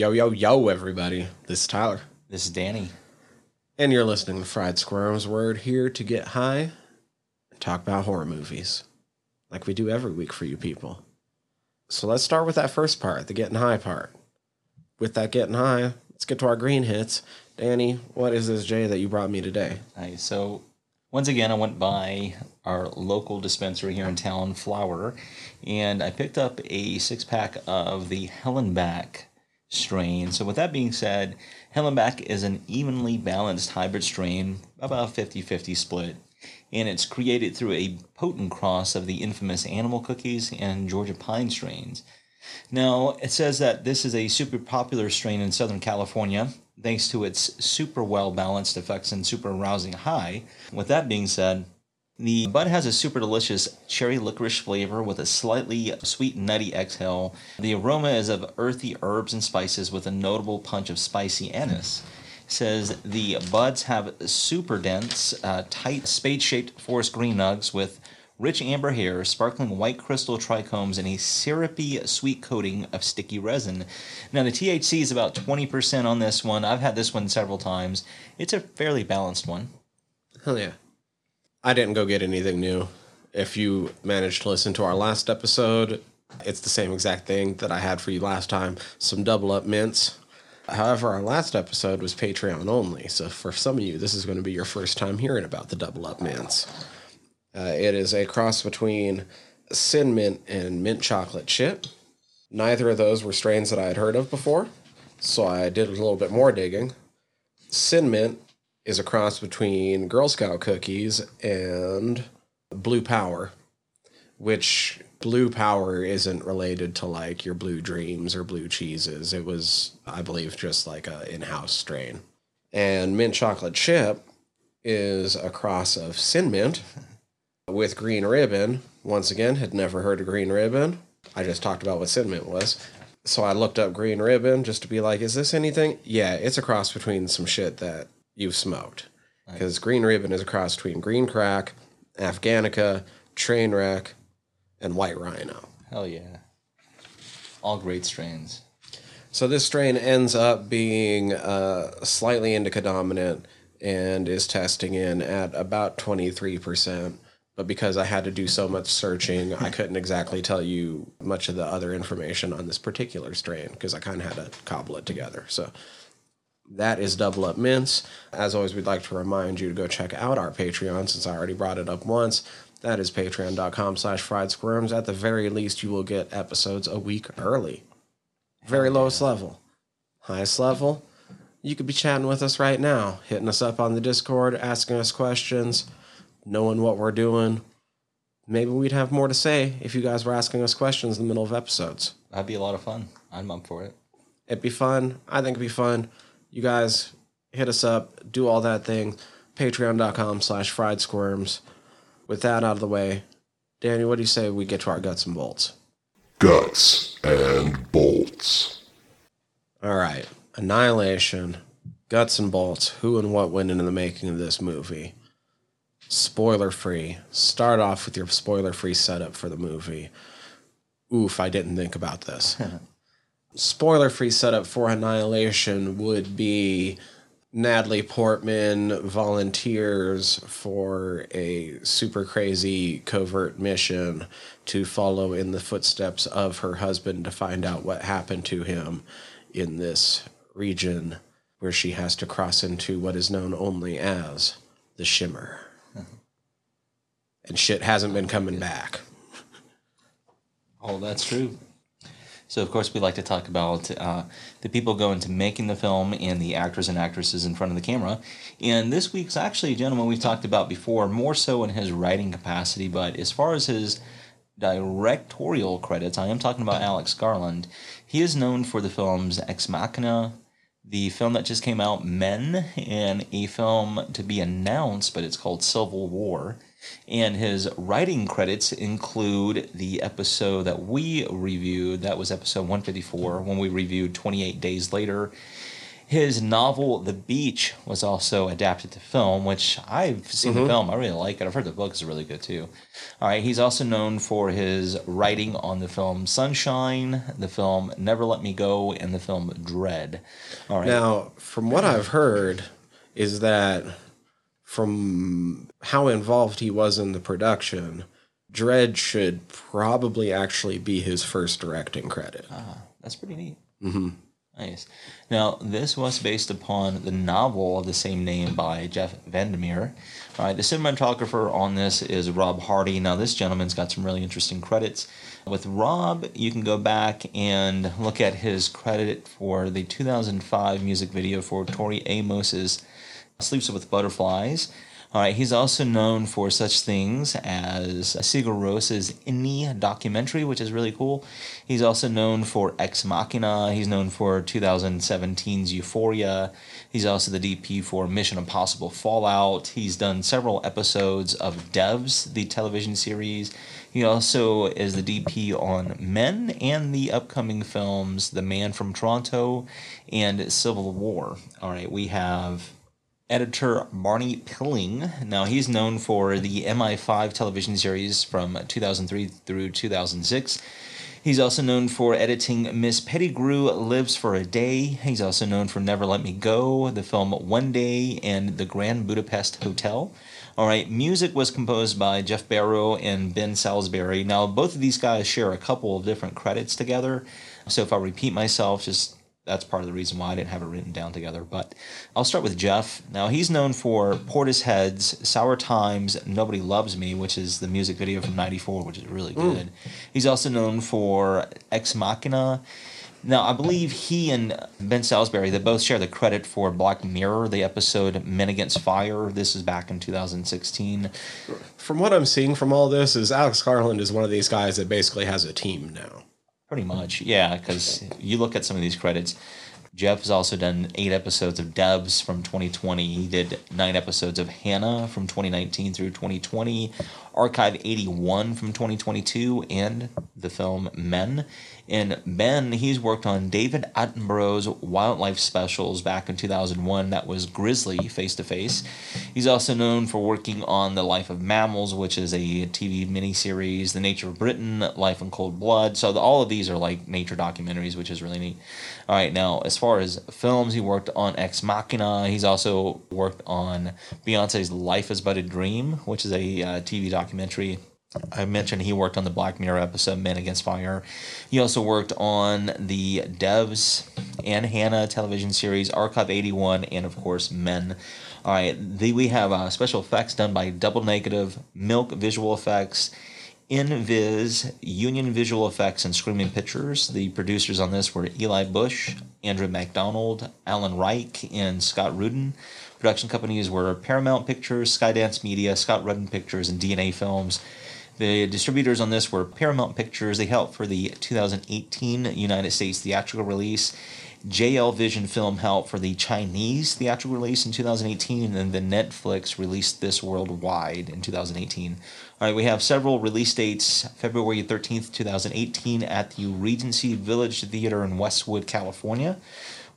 Yo, yo, yo, everybody. This is Tyler. This is Danny. And you're listening to Fried Squirms. Word here to get high and talk about horror movies like we do every week for you people. So let's start with that first part, the getting high part. With that getting high, let's get to our green hits. Danny, what is this Jay that you brought me today? Hi. So, once again, I went by our local dispensary here in town, Flower, and I picked up a six pack of the Hellenbach strain. So, with that being said, Hellenbach is an evenly balanced hybrid strain, about 50 50 split, and it's created through a potent cross of the infamous Animal Cookies and Georgia Pine strains. Now, it says that this is a super popular strain in Southern California thanks to its super well balanced effects and super arousing high. With that being said, the bud has a super delicious cherry licorice flavor with a slightly sweet nutty exhale. The aroma is of earthy herbs and spices with a notable punch of spicy anise. Says the buds have super dense, uh, tight, spade shaped forest green nugs with rich amber hair, sparkling white crystal trichomes, and a syrupy sweet coating of sticky resin. Now, the THC is about 20% on this one. I've had this one several times. It's a fairly balanced one. Hell yeah. I didn't go get anything new. If you managed to listen to our last episode, it's the same exact thing that I had for you last time some double up mints. However, our last episode was Patreon only, so for some of you, this is going to be your first time hearing about the double up mints. Uh, it is a cross between Sin Mint and Mint Chocolate Chip. Neither of those were strains that I had heard of before, so I did a little bit more digging. Sin Mint is a cross between Girl Scout cookies and Blue Power, which Blue Power isn't related to like your Blue Dreams or Blue Cheeses. It was, I believe, just like a in-house strain. And Mint Chocolate Chip is a cross of Sin Mint with Green Ribbon. Once again, had never heard of Green Ribbon. I just talked about what Sin Mint was. So I looked up Green Ribbon just to be like, is this anything? Yeah, it's a cross between some shit that you've smoked. Because Green Ribbon is a cross between Green Crack, Afghanica, Trainwreck, and White Rhino. Hell yeah. All great strains. So this strain ends up being uh, slightly indica dominant and is testing in at about 23%. But because I had to do so much searching, I couldn't exactly tell you much of the other information on this particular strain because I kind of had to cobble it together. So that is Double Up Mints. As always, we'd like to remind you to go check out our Patreon since I already brought it up once. That is patreon.com slash fried squirms. At the very least, you will get episodes a week early. Very lowest level. Highest level, you could be chatting with us right now, hitting us up on the Discord, asking us questions, knowing what we're doing. Maybe we'd have more to say if you guys were asking us questions in the middle of episodes. That'd be a lot of fun. I'm up for it. It'd be fun. I think it'd be fun. You guys hit us up, do all that thing. Patreon.com slash fried squirms. With that out of the way, Danny, what do you say we get to our guts and bolts? Guts and bolts. All right. Annihilation, guts and bolts. Who and what went into the making of this movie? Spoiler free. Start off with your spoiler free setup for the movie. Oof, I didn't think about this. spoiler free setup for Annihilation would be Natalie Portman volunteers for a super crazy covert mission to follow in the footsteps of her husband to find out what happened to him in this region where she has to cross into what is known only as the Shimmer. And shit hasn't been coming back. Oh, that's true. So, of course, we like to talk about uh, the people going to making the film and the actors and actresses in front of the camera. And this week's actually a gentleman we've talked about before, more so in his writing capacity, but as far as his directorial credits, I am talking about Alex Garland. He is known for the films Ex Machina, the film that just came out, Men, and a film to be announced, but it's called Civil War. And his writing credits include the episode that we reviewed. That was episode 154 when we reviewed 28 Days Later. His novel The Beach was also adapted to film, which I've seen the film. I really like it. I've heard the book is really good too. All right, he's also known for his writing on the film Sunshine, the film Never Let Me Go, and the film Dread. All right. Now, from what I've heard, is that from how involved he was in the production, Dread should probably actually be his first directing credit. Ah, That's pretty neat. Mm-hmm. Nice. Now, this was based upon the novel of the same name by Jeff Vandermeer. All right, the cinematographer on this is Rob Hardy. Now, this gentleman's got some really interesting credits. With Rob, you can go back and look at his credit for the 2005 music video for Tori Amos's Sleeps with Butterflies. All right, he's also known for such things as Sigur Ros's Inni documentary, which is really cool. He's also known for Ex Machina. He's known for 2017's Euphoria. He's also the DP for Mission Impossible Fallout. He's done several episodes of Devs, the television series. He also is the DP on Men and the upcoming films The Man from Toronto and Civil War. All right, we have editor Barney Pilling. Now, he's known for the MI5 television series from 2003 through 2006. He's also known for editing Miss Pettigrew Lives for a Day. He's also known for Never Let Me Go, the film One Day, and The Grand Budapest Hotel. All right, music was composed by Jeff Barrow and Ben Salisbury. Now, both of these guys share a couple of different credits together. So if I repeat myself, just that's part of the reason why I didn't have it written down together. But I'll start with Jeff. Now he's known for Portishead's Sour Times, Nobody Loves Me, which is the music video from '94, which is really mm. good. He's also known for Ex Machina. Now I believe he and Ben Salisbury they both share the credit for Black Mirror, the episode Men Against Fire. This is back in 2016. From what I'm seeing from all this, is Alex Garland is one of these guys that basically has a team now. Pretty mm. much, yeah. Because you look at some of these credits. Jeff has also done eight episodes of Devs from 2020. He did nine episodes of Hannah from 2019 through 2020, Archive 81 from 2022, and the film Men. And Ben, he's worked on David Attenborough's wildlife specials back in 2001. That was Grizzly Face to Face. He's also known for working on The Life of Mammals, which is a TV miniseries, The Nature of Britain, Life in Cold Blood. So the, all of these are like nature documentaries, which is really neat. All right, now as far as films, he worked on Ex Machina. He's also worked on Beyonce's Life is But a Dream, which is a uh, TV documentary. I mentioned he worked on the Black Mirror episode Men Against Fire. He also worked on the Devs and Hannah television series, Archive 81, and of course Men. All right, the, we have uh, special effects done by Double Negative, Milk Visual Effects, Invis, Union Visual Effects, and Screaming Pictures. The producers on this were Eli Bush, Andrew MacDonald, Allon Reich, and Scott Rudin. Production companies were Paramount Pictures, Skydance Media, Scott Rudin Pictures, and DNA Films. The distributors on this were Paramount Pictures. They helped for the 2018 United States theatrical release. JL Vision Film helped for the Chinese theatrical release in 2018, and then Netflix released this worldwide in 2018. All right, we have several release dates February 13th, 2018, at the Regency Village Theater in Westwood, California.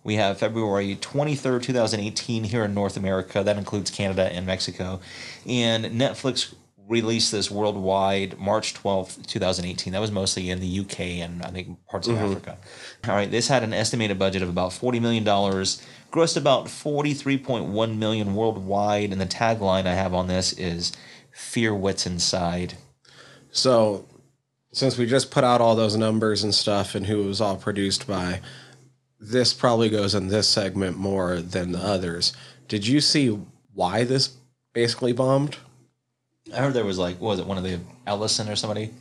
We have February 23rd, 2018, here in North America. That includes Canada and Mexico. And Netflix released this worldwide March 12th, 2018. That was mostly in the UK and I think parts of mm-hmm. Africa. All right, this had an estimated budget of about $40 million, grossed about 43.1 million worldwide, and the tagline I have on this is Fear What's Inside. So, since we just put out all those numbers and stuff and who it was all produced by, this probably goes in this segment more than the others. Did you see why this basically bombed? I heard there was like, what was it, one of the Ellison or somebody?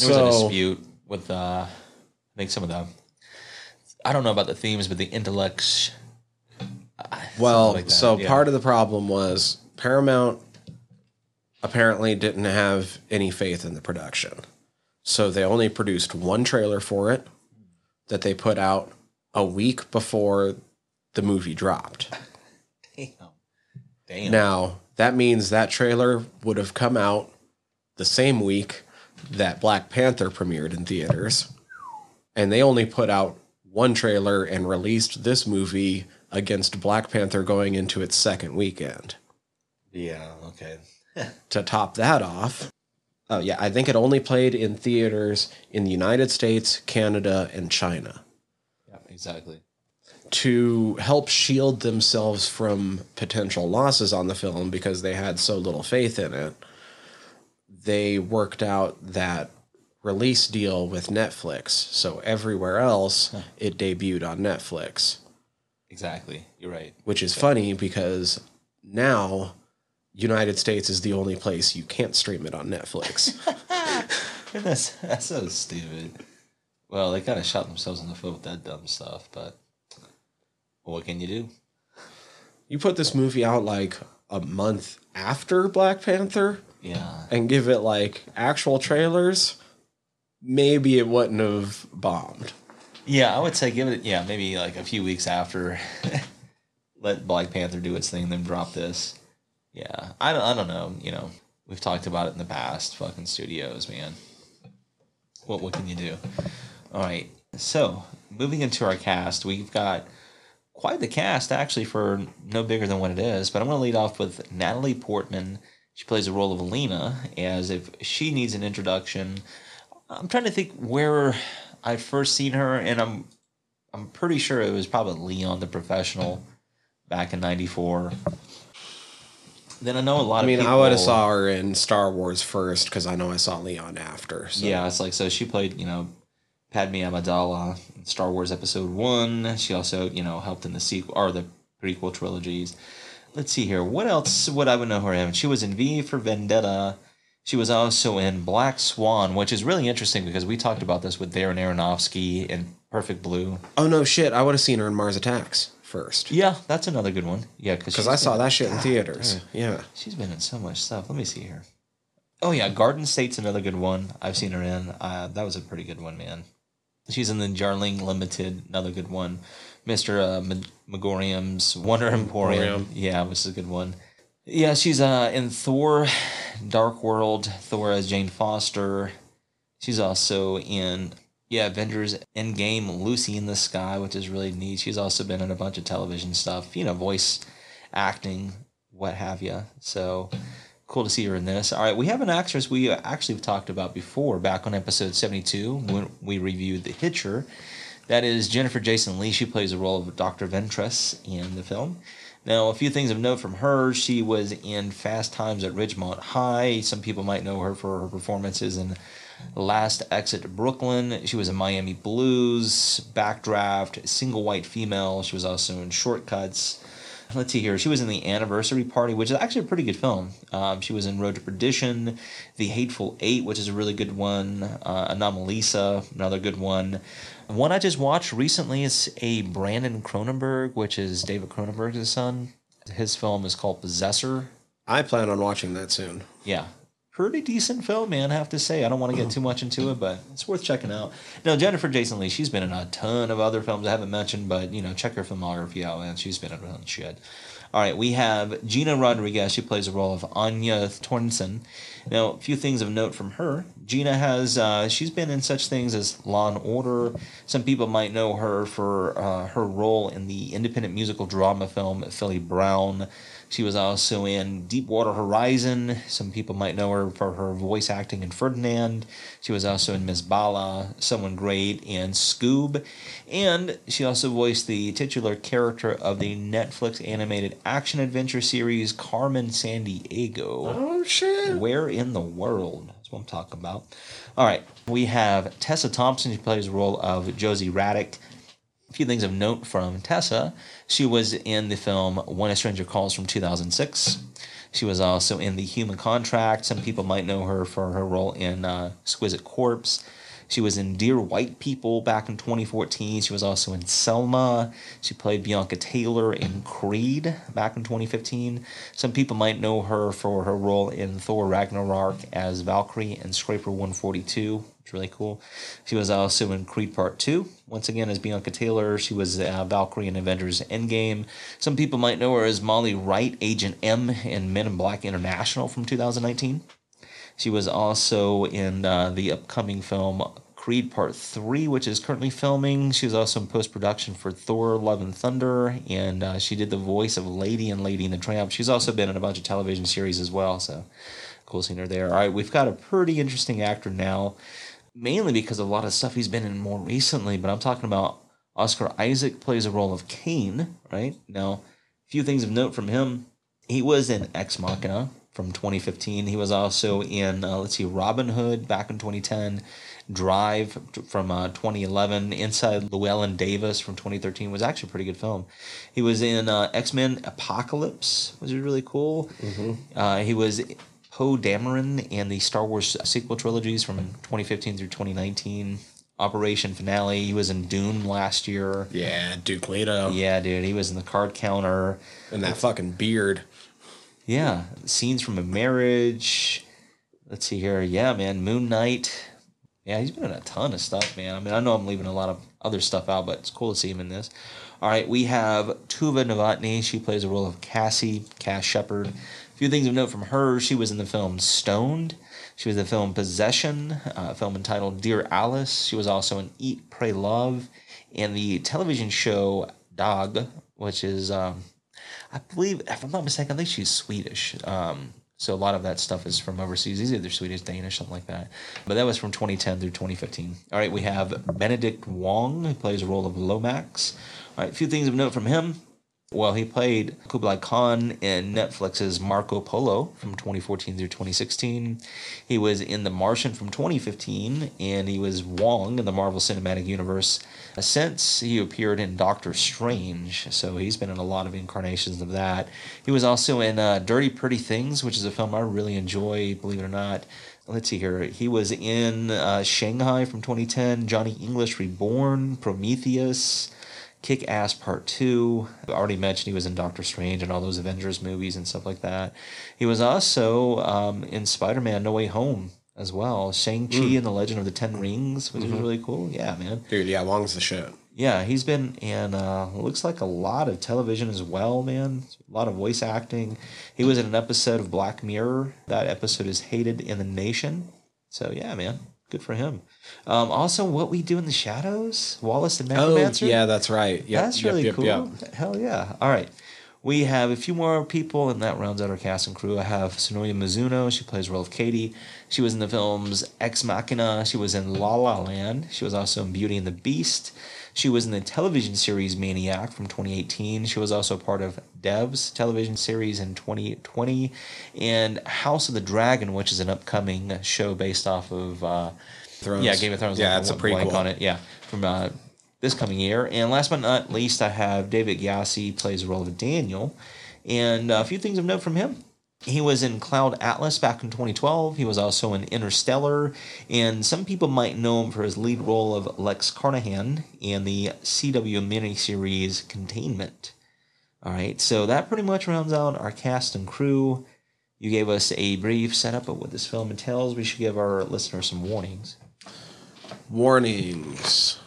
There was a dispute with, uh, I think some of the, I don't know about the themes, but the intellects. Well, like so yeah. part of the problem was Paramount apparently didn't have any faith in the production. So they only produced one trailer for it that they put out a week before the movie dropped. Damn. Damn. Now, that means that trailer would have come out the same week that Black Panther premiered in theaters. And they only put out one trailer and released this movie against Black Panther going into its second weekend. Yeah. Okay. To top that off, oh yeah, I think it only played in theaters in the United States, Canada, and China. Exactly. to help shield themselves from potential losses on the film because they had so little faith in it, they worked out that release deal with Netflix. So everywhere else, it debuted on Netflix, Exactly. You're right. which is funny because now United States is the only place you can't stream it on Netflix. That's that's so stupid. Well, they kind of shot themselves in the foot with that dumb stuff, but what can you do? you put this movie out like a month after Black Panther. Yeah. and give it like actual trailers, maybe it wouldn't have bombed. Yeah, I would say give it yeah maybe like a few weeks after. let Black Panther do its thing, then drop this. Yeah, I don't, I don't know. You know, we've talked about it in the past. Fucking studios, man. What what can you do? All right. So moving into our cast, we've got quite the cast actually for no bigger than what it is. But I'm going to lead off with Natalie Portman. She plays the role of Alina, as if she needs an introduction. I'm trying to think where I'd first seen her, and I'm I'm pretty sure it was probably Leon the Professional back in '94. Then I know a lot I of mean, people. I would have saw her in Star Wars first because I know I saw Leon after. So. Yeah, it's like so she played, you know, Padme Amidala in Star Wars Episode One. She also, you know, helped in the sequel or the prequel trilogies. Let's see here. What else would I would know her in? She was in V for Vendetta. She was also in Black Swan, which is really interesting because we talked about this with Darren Aronofsky in Perfect Blue. Oh no, shit! I would have seen her in Mars Attacks first Yeah, that's another good one. Yeah, because I saw that shit in theaters. Yeah, She's been in so much stuff. Let me see here. Oh yeah, Garden State's another good one. I've seen her in. Uh, that was a pretty good one, man. She's in the Darjeeling Limited, another good one. Mister uh, M- Magorium's Wonder Emporium. Emporium. Yeah, which is a good one. Yeah, she's uh, in Thor, Dark World. Thor as Jane Foster. She's also in yeah Avengers Endgame, Lucy in the Sky, which is really neat. She's also been in a bunch of television stuff. You know, voice acting, what have you. So cool to see her in this. All right, we have an actress we actually talked about before back on episode 72 when we reviewed The Hitcher. That is Jennifer Jason Lee. She plays the role of Dr. Ventress in the film. Now, a few things of note from her. She was in Fast Times at Ridgemont High. Some people might know her for her performances in Last Exit to Brooklyn. She was in Miami Blues, Backdraft, Single White Female. She was also in Shortcuts. Let's see here. She was in the Anniversary Party, which is actually a pretty good film. Um, she was in Road to Perdition, The Hateful Eight, which is a really good one. Uh, Anomalisa, another good one. One I just watched recently is a Brandon Cronenberg, which is David Cronenberg's son. His film is called Possessor. I plan on watching that soon. Yeah. Pretty decent film, man, I have to say. I don't want to get too much into it, but it's worth checking out. Now, Jennifer Jason Lee, she's been in a ton of other films I haven't mentioned, but, you know, check her filmography out, man. She's been in a ton of shit. All right, we have Gina Rodriguez. She plays the role of Anya Thornton. Now, a few things of note from her. Gina has, uh, she's been in such things as Law and Order. Some people might know her for uh, her role in the independent musical drama film Filly Brown. She was also in Deepwater Horizon. Some people might know her for her voice acting in Ferdinand. She was also in Miss Bala, Someone Great, and Scoob. And she also voiced the titular character of the Netflix animated action adventure series Carmen Sandiego. Oh shit! Where in the world? That's what I'm talking about. All right, we have Tessa Thompson. She plays the role of Josie Radek. Few things of note from Tessa. She was in the film When a Stranger Calls from 2006. She was also in The Human Contract. Some people might know her for her role in uh, Exquisite Corpse. She was in Dear White People back in 2014. She was also in Selma. She played Bianca Taylor in Creed back in 2015. Some people might know her for her role in Thor Ragnarok as Valkyrie and Scrapper 142. It's really cool. She was also in Creed Part 2. Once again, as Bianca Taylor, she was uh, Valkyrie in Avengers Endgame. Some people might know her as Molly Wright, Agent M in Men in Black International from 2019. She was also in uh, the upcoming film Creed Part 3, which is currently filming. She was also in post production for Thor Love and Thunder, and uh, she did the voice of Lady and Lady and the Tramp. She's also been in a bunch of television series as well, so cool seeing her there. All right, we've got a pretty interesting actor now, mainly because of a lot of stuff he's been in more recently, but I'm talking about Oscar Isaac plays a role of Kane, right? Now, a few things of note from him. He was in Ex Machina from 2015. He was also in, uh, let's see, Robin Hood back in 2010. Drive from uh, 2011, Inside Llewyn Davis from 2013 was actually a pretty good film. He was in uh, X Men Apocalypse, which was really cool. Uh, he was Poe Dameron in the Star Wars sequel trilogies from 2015 through 2019. Operation Finale. He was in Dune last year. Yeah, Duke Leto. Yeah, dude, he was in the Card Counter. And that fucking beard. Yeah, scenes from a marriage. Let's see here. Yeah, man, Moon Knight. Yeah, he's been in a ton of stuff, man. I mean, I know I'm leaving a lot of other stuff out, but it's cool to see him in this. All right, we have Tuva Novotny. She plays the role of Cassie, Cass Shepard. Few things of note from her. She was in the film Stoned. She was in the film Possession, a film entitled Dear Alice. She was also in Eat, Pray, Love, and the television show Dog, which is um, I believe, if I'm not mistaken, I think she's Swedish. Um, so a lot of that stuff is from overseas. These either Swedish, Danish, something like that. But that was from 2010 through 2015. All right, we have Benedict Wong, who plays the role of Lomax. All right, a few things of note from him. Well, he played Kublai Khan in Netflix's Marco Polo from 2014 through 2016. He was in The Martian from 2015, and he was Wong in the Marvel Cinematic Universe since he appeared in Doctor Strange. So he's been in a lot of incarnations of that. He was also in uh, Dirty Pretty Things, which is a film I really enjoy, believe it or not. Let's see here. He was in uh, Shanghai from 2010, Johnny English Reborn, Prometheus. Kick Ass Part 2. I already mentioned he was in Doctor Strange and all those Avengers movies and stuff like that. He was also um, in Spider Man No Way Home as well. Shang-Chi and the Legend of the Ten Rings, which is really cool. Yeah, man. Dude, yeah, Wong's the shit. Yeah, he's been in uh, looks like a lot of television as well, man. A lot of voice acting. He was in an episode of Black Mirror. That episode is hated in the nation. So yeah, man, good for him. Um, also, what we do in the shadows, Wallace and Oh, yeah, that's right. Yep, That's really yep, cool. yep. Hell yeah. All right. We have a few more people, and that rounds out our cast and crew. I have Sonoya Mizuno. She plays role of Katie. She was in the films Ex Machina. She was in La La Land. She was also in Beauty and the Beast. She was in the television series Maniac from 2018. She was also part of Dev's television series in 2020 and House of the Dragon, which is an upcoming show based off of uh, Thrones. yeah, Game of Thrones. Yeah, it's a prequel. on it. Yeah, from uh, this coming year. And last but not least, I have David Gyasi plays the role of Daniel, and a few things of note from him. He was in Cloud Atlas back in 2012. He was also in Interstellar, and some people might know him for his lead role of Lex Carnahan in the CW miniseries Containment. All right, so that pretty much rounds out our cast and crew. You gave us a brief setup of what this film entails. We should give our listeners some warnings. Warnings.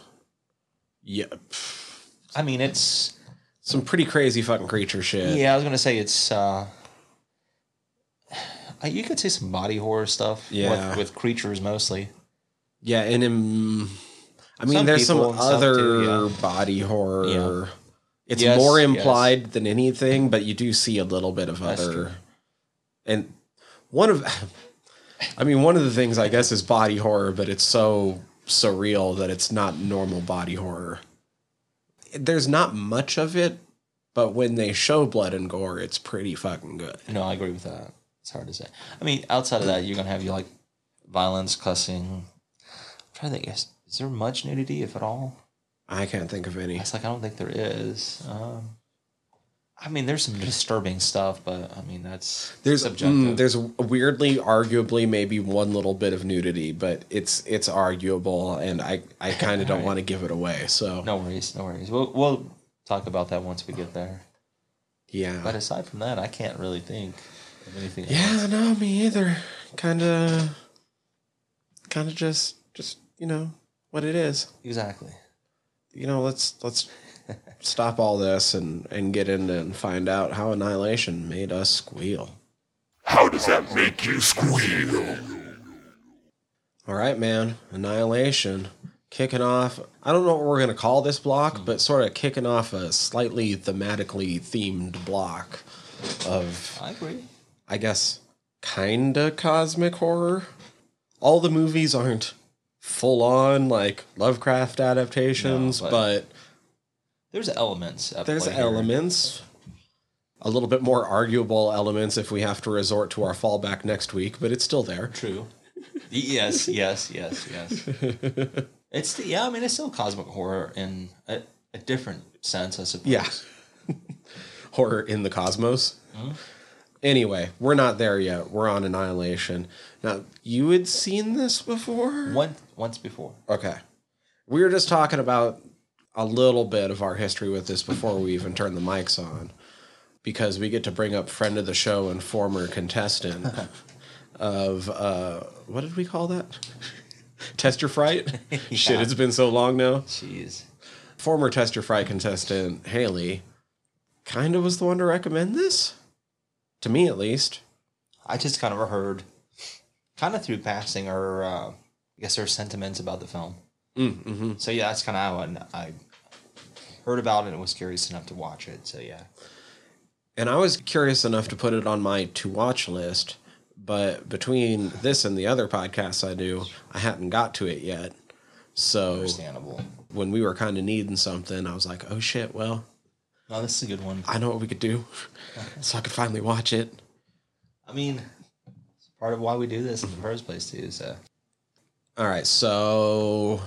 Yeah. I mean, it's Some pretty crazy fucking creature shit. yeah. I was gonna say it's. uh, You could say some body horror stuff. Yeah. with, with creatures mostly. Yeah, and in, I mean, Some there's some people and stuff other too, yeah. body horror. Yeah. It's Yes, more yes. implied than anything, but you do see a little bit of That's other. true. And one of, I mean, one of the things I guess is body horror, but it's so surreal that it's not normal body horror. There's not much of it, but when they show blood and gore, it's pretty fucking good. No, I agree with that. It's hard to say. I mean, outside of that, you're gonna have you like violence, cussing. I'm trying to think. Is, is there much nudity, if at all? I can't think of any. It's like I don't think there is. Um, I mean, there's some disturbing stuff, but I mean that's There's subjective. mm, there's weirdly, arguably, maybe one little bit of nudity, but it's it's arguable, and I I kind of don't Right. want to give it away. So no worries, no worries. We'll we'll talk about that once we get there. yeah, But aside from that, I can't really think anything. yeah, no, me either. Kind of, kind of just just you know what it is. exactly. You know, let's let's stop all this and and get into and find out how annihilation made us squeal. How does that make you squeal? All right, man. Annihilation. Kicking off. I don't know what we're going to call this block, hmm. but sort of kicking off a slightly thematically themed block of, I agree. I guess, kinda cosmic horror. All the movies aren't full on like Lovecraft adaptations, No, but, but- There's elements. There's play here. elements. A little bit more arguable elements if we have to resort to our fallback next week, but it's still there. True. yes, yes, yes, yes. It's the, yeah. I mean, it's still cosmic horror in a, a different sense, I suppose. Yeah. Horror in the cosmos. Mm-hmm. Anyway, we're not there yet. We're on Annihilation. Now, you had seen this before? Once, once before. Okay. We were just talking about a little bit of our history with this before we even turned the mics on because we get to bring up friend of the show and former contestant of uh what did we call that? Test your fright? Shit, it's been so long now. Jeez. Former Test Your Fright contestant Haley kind of was the one to recommend this to me at least. I just kind of heard, kind of through passing, her, uh, I guess her sentiments about the film. Mm-hmm. So yeah, that's kind of how I, I heard about it and was curious enough to watch it. So yeah. And I was curious enough to put it on my to watch list, but between this and the other podcasts I do, I hadn't got to it yet. So Understandable. when we were kind of needing something, I was like, oh shit, well, No, this is a good one. I know what we could do. so I could finally watch it. I mean, it's part of why we do this in the first place too. So All right, so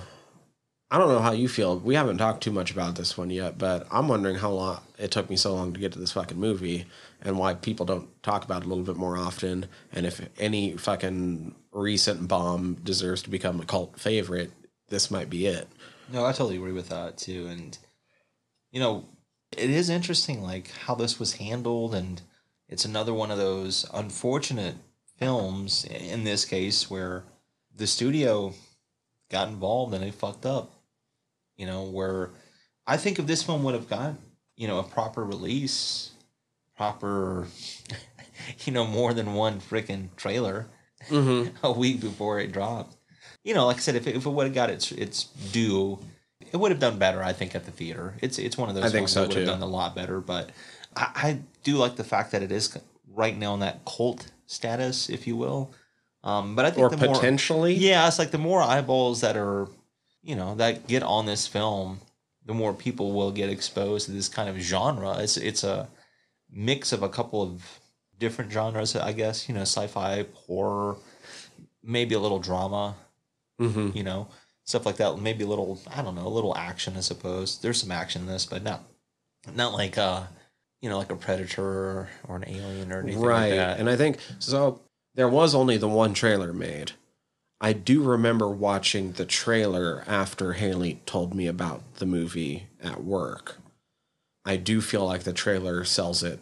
I don't know how you feel. We haven't talked too much about this one yet, but I'm wondering how long it took me so long to get to this fucking movie and why people don't talk about it a little bit more often and if any fucking recent bomb deserves to become a cult favorite, this might be it. no, I totally agree with that too. And you know, it is interesting like how this was handled, and it's another one of those unfortunate films in this case where the studio got involved and they fucked up. You know, where I think if this film would have got you know a proper release, proper, you know, more than one freaking trailer Mm-hmm. a week before it dropped. You know, like I said, if it, if it would have got its its due, it would have done better. I think at the theater, it's it's one of those. I think ones so, that would have done a lot better, but I, I do like the fact that it is right now in that cult status, if you will. Um, but I think Or the more, potentially. yeah, it's like the more eyeballs that are, you know, that get on this film, the more people will get exposed to this kind of genre. It's it's a mix of a couple of different genres, I guess. You know, sci-fi, horror, maybe a little drama. Mm-hmm. You know, stuff like that. Maybe a little, I don't know, a little action, I suppose. There's some action in this, but not not like uh, you know, like a predator or an alien or anything Right. like that. And I think so. There was only the one trailer made. I do remember watching the trailer after Haley told me about the movie at work. I do feel like the trailer sells it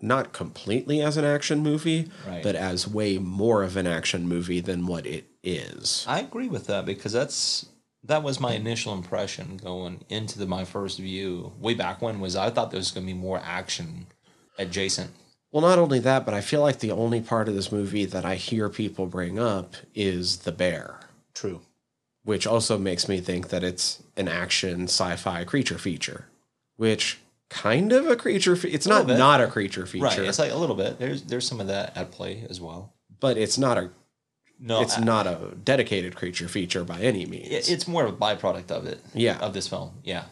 not completely as an action movie, Right. but as way more of an action movie than what it is. I agree with that because that's that was my initial impression going into the, my first view way back when was I thought there was going to be more action adjacent. Well, not only that, but I feel like the only part of this movie that I hear people bring up is the bear. True. which also makes me think that it's an action sci-fi creature feature, which kind of a creature. Fe- it's not bit. not a creature feature, Right. It's like a little bit. There's there's some of that at play as well. but it's not a. No, it's I- not a dedicated creature feature by any means. it's more of a byproduct of it. Yeah. Of this film. Yeah.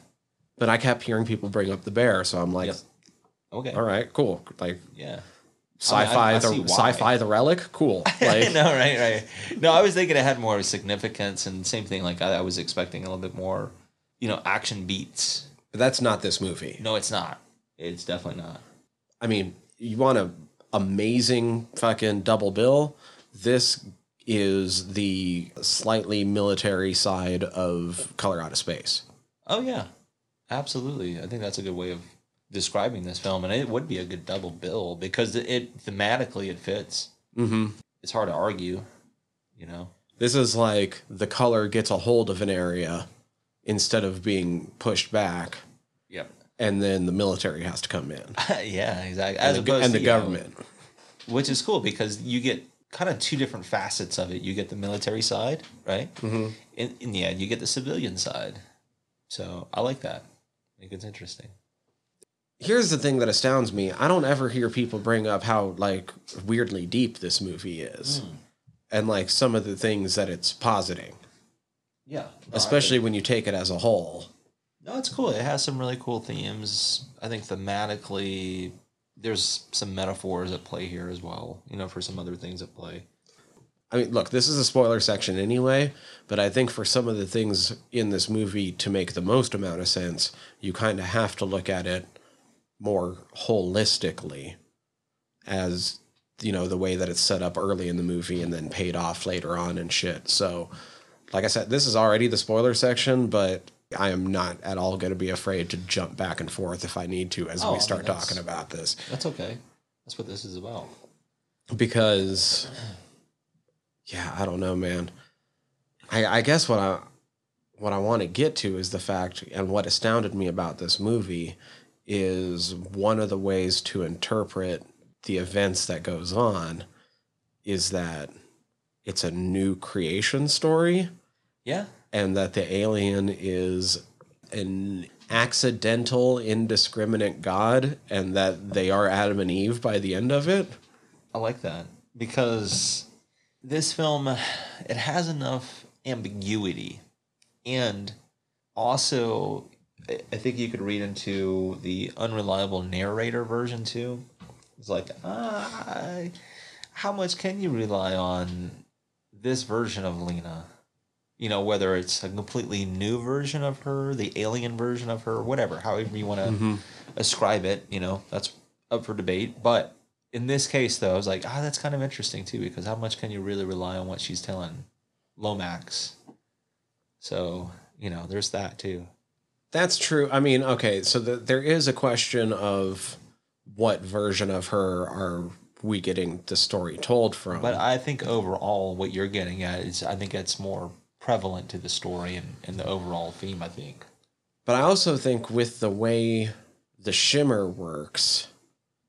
but I kept hearing people bring up the bear, so I'm like, Yep. Okay. all right, cool, like Yeah. sci-fi, I the see sci-fi, the relic, cool. Like, no, right, right. No, I was thinking it had more significance and same thing. Like I, I was expecting a little bit more, you know, action beats. but that's not this movie. No, it's not. It's definitely not. I mean, you want a amazing fucking double bill. This is the slightly military side of Color Out of Space. Oh yeah, absolutely. I think that's a good way of describing this film, and it would be a good double bill because it, it thematically it fits. Mm-hmm. It's hard to argue, you know. This is like the color gets a hold of an area instead of being pushed back, Yep. and then the military has to come in. yeah, exactly. As and the, opposed and to, the you know, government. which is cool because you get kind of two different facets of it. You get the military side, right? Mm-hmm. In, in the end, you get the civilian side. So I like that. I think it's interesting. Here's the thing that astounds me. I don't ever hear people bring up how like weirdly deep this movie is. And like some of the things that it's positing, Yeah, especially when you take it as a whole. No, it's cool. It has some really cool themes. I think thematically, there's some metaphors at play here as well. You know, for some other things at play. I mean, look, this is a spoiler section anyway, but I think for some of the things in this movie to make the most amount of sense, you kind of have to look at it more holistically as, you know, the way that it's set up early in the movie and then paid off later on and shit. So, like I said, this is already the spoiler section, but I am not at all going to be afraid to jump back and forth if I need to as Oh, we start talking about this. That's okay. That's what this is about. because yeah i don't know man i i guess what i what i want to get to is the fact and what astounded me about this movie is one of the ways to interpret the events that goes on is that it's a new creation story Yeah. And that the alien is an accidental indiscriminate god and that they are adam and eve by the end of it I like that because this film it has enough ambiguity and also I think you could read into the unreliable narrator version too. It's like, uh, how much can you rely on this version of Lena? You know, whether it's a completely new version of her, the alien version of her, whatever, however you want to ascribe it, you know, that's up for debate. But in this case, though, I was like, ah, that's kind of interesting too, because how much can you really rely on what she's telling Lomax? So, you know, there's that too. That's true. I mean, okay, so the, there is a question of what version of her are we getting the story told from? But I think overall, what you're getting at is, I think it's more prevalent to the story and, and the overall theme, I think. But I also think with the way the shimmer works,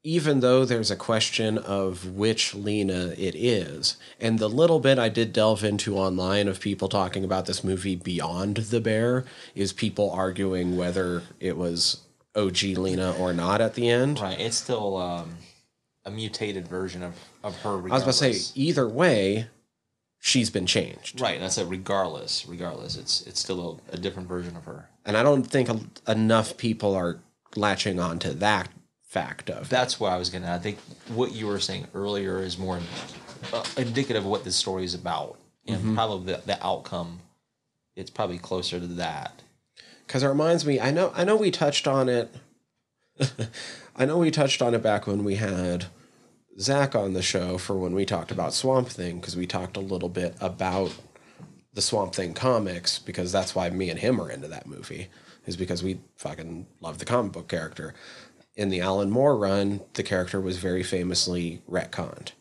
even though there's a question of which Lena it is, and the little bit I did delve into online of people talking about this movie beyond the bear is people arguing whether it was OG Lena or not at the end. Right. It's still um, a mutated version of, of her. I was about to say, either way, she's been changed. Right. And I said, Regardless, regardless, it's it's still a, a different version of her. And I don't think a- enough people are latching on to that fact of. That's what I was gonna. I think what you were saying earlier is more uh, indicative of what this story is about, and probably the, the outcome. It's probably closer to that. because it reminds me i know i know we touched on it i know we touched on it back when we had zach on the show for when we talked about swamp thing because we talked a little bit about the swamp thing comics because that's why me and him are into that movie is because we fucking love the comic book character. In the alan moore run the character was very famously retconned.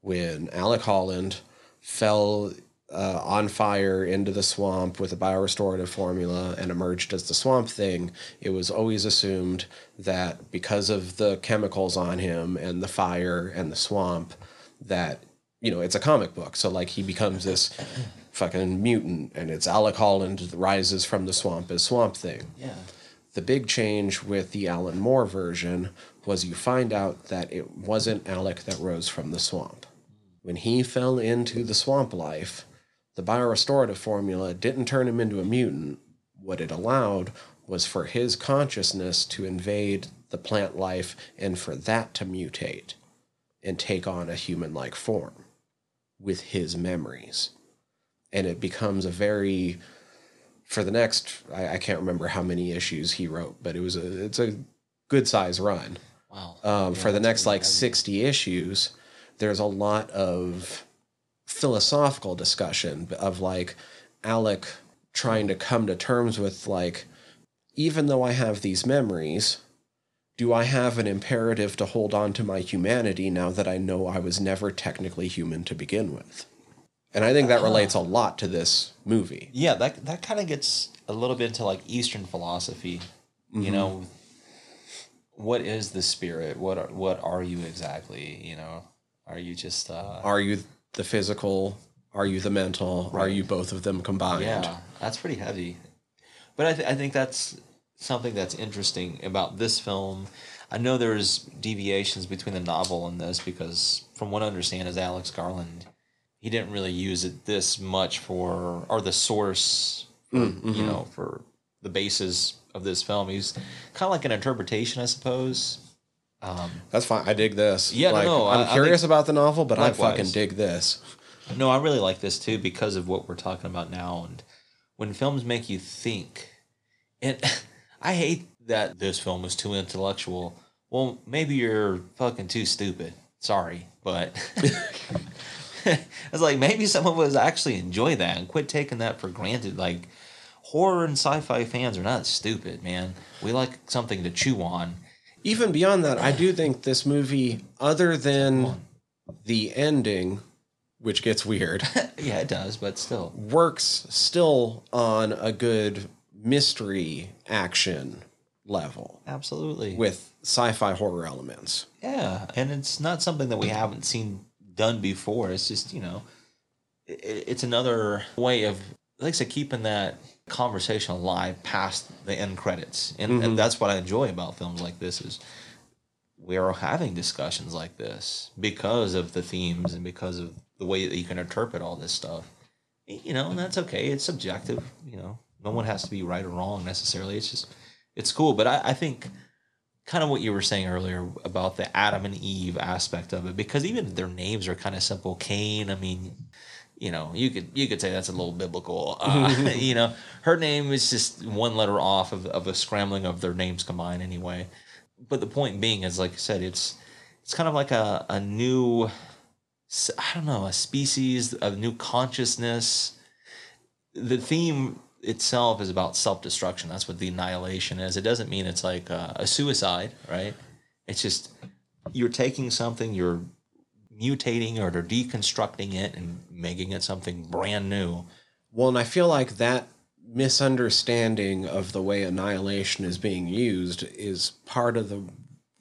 When alec holland fell uh, on fire into the swamp with a biorestorative formula and emerged as the swamp thing, it was always assumed that because of the chemicals on him and the fire and the swamp, that, you know, it's a comic book. So, like, he becomes this fucking mutant and it's Alec Holland rises from the swamp as Swamp Thing. Yeah. The big change with the Alan Moore version was you find out that it wasn't Alec that rose from the swamp. When he fell into the swamp life, the biorestorative formula didn't turn him into a mutant. What it allowed was for his consciousness to invade the plant life and for that to mutate and take on a human like form with his memories. And it becomes a very for the next I, I can't remember how many issues he wrote, but it was a it's a good size run. Wow. Um, for the next like heavy. 60 issues, there's a lot of philosophical discussion of like Alec trying to come to terms with like, even though I have these memories, do I have an imperative to hold on to my humanity now that I know I was never technically human to begin with? And I think that relates a lot to this movie. Yeah, that that kind of gets a little bit into like Eastern philosophy. You know, what is the spirit? What are, what are you exactly? You know, Are you just uh, Are you the physical? Are you the mental? Are you both of them combined? Yeah, that's pretty heavy. But I, th- I think that's something that's interesting about this film. I know there's deviations between the novel and this because, from what I understand, is Alex Garland. He didn't really use it this much for, or the source, for, mm, you mm-hmm. know, for the basis of this film. He's kind of like an interpretation, I suppose. Um, That's fine. I dig this. Yeah, no, like, no, I- I'm I curious think- about the novel, but I Likewise. fucking dig this. No, I really like this too because of what we're talking about now. And when films make you think, and I hate that this film is too intellectual. Well, maybe you're fucking too stupid. Sorry, but it's like maybe some of us actually enjoy that and quit taking that for granted. Like horror and sci-fi fans are not stupid, man. We like something to chew on. Even beyond that, I do think this movie, other than the ending, which gets weird, Yeah, it does, but still. works still on a good mystery action level Absolutely. with sci-fi horror elements. Yeah, and it's not something that we haven't seen done before. It's just you know, i it's another way of like I said, keeping that conversation live past the end credits, and, and mm-hmm. that's what I enjoy about films like this is we are having discussions like this because of the themes and because of the way that you can interpret all this stuff. You know, and that's okay. It's subjective. You know, no one has to be right or wrong necessarily. It's just it's cool. But I, I think kind of what you were saying earlier about the Adam and Eve aspect of it, because even their names are kind of simple. Cain, I mean, you know, you could you could say that's a little biblical. Uh, you know, her name is just one letter off of, of a scrambling of their names combined anyway. But the point being is, like I said, it's it's kind of like a, a new, I don't know, a species, a new consciousness. The theme itself is about self destruction. That's what the annihilation is. It doesn't mean it's like a, a suicide, right? It's just you're taking something, you're mutating or they're deconstructing it and making it something brand new. Well, and I feel like that misunderstanding of the way annihilation is being used is part of the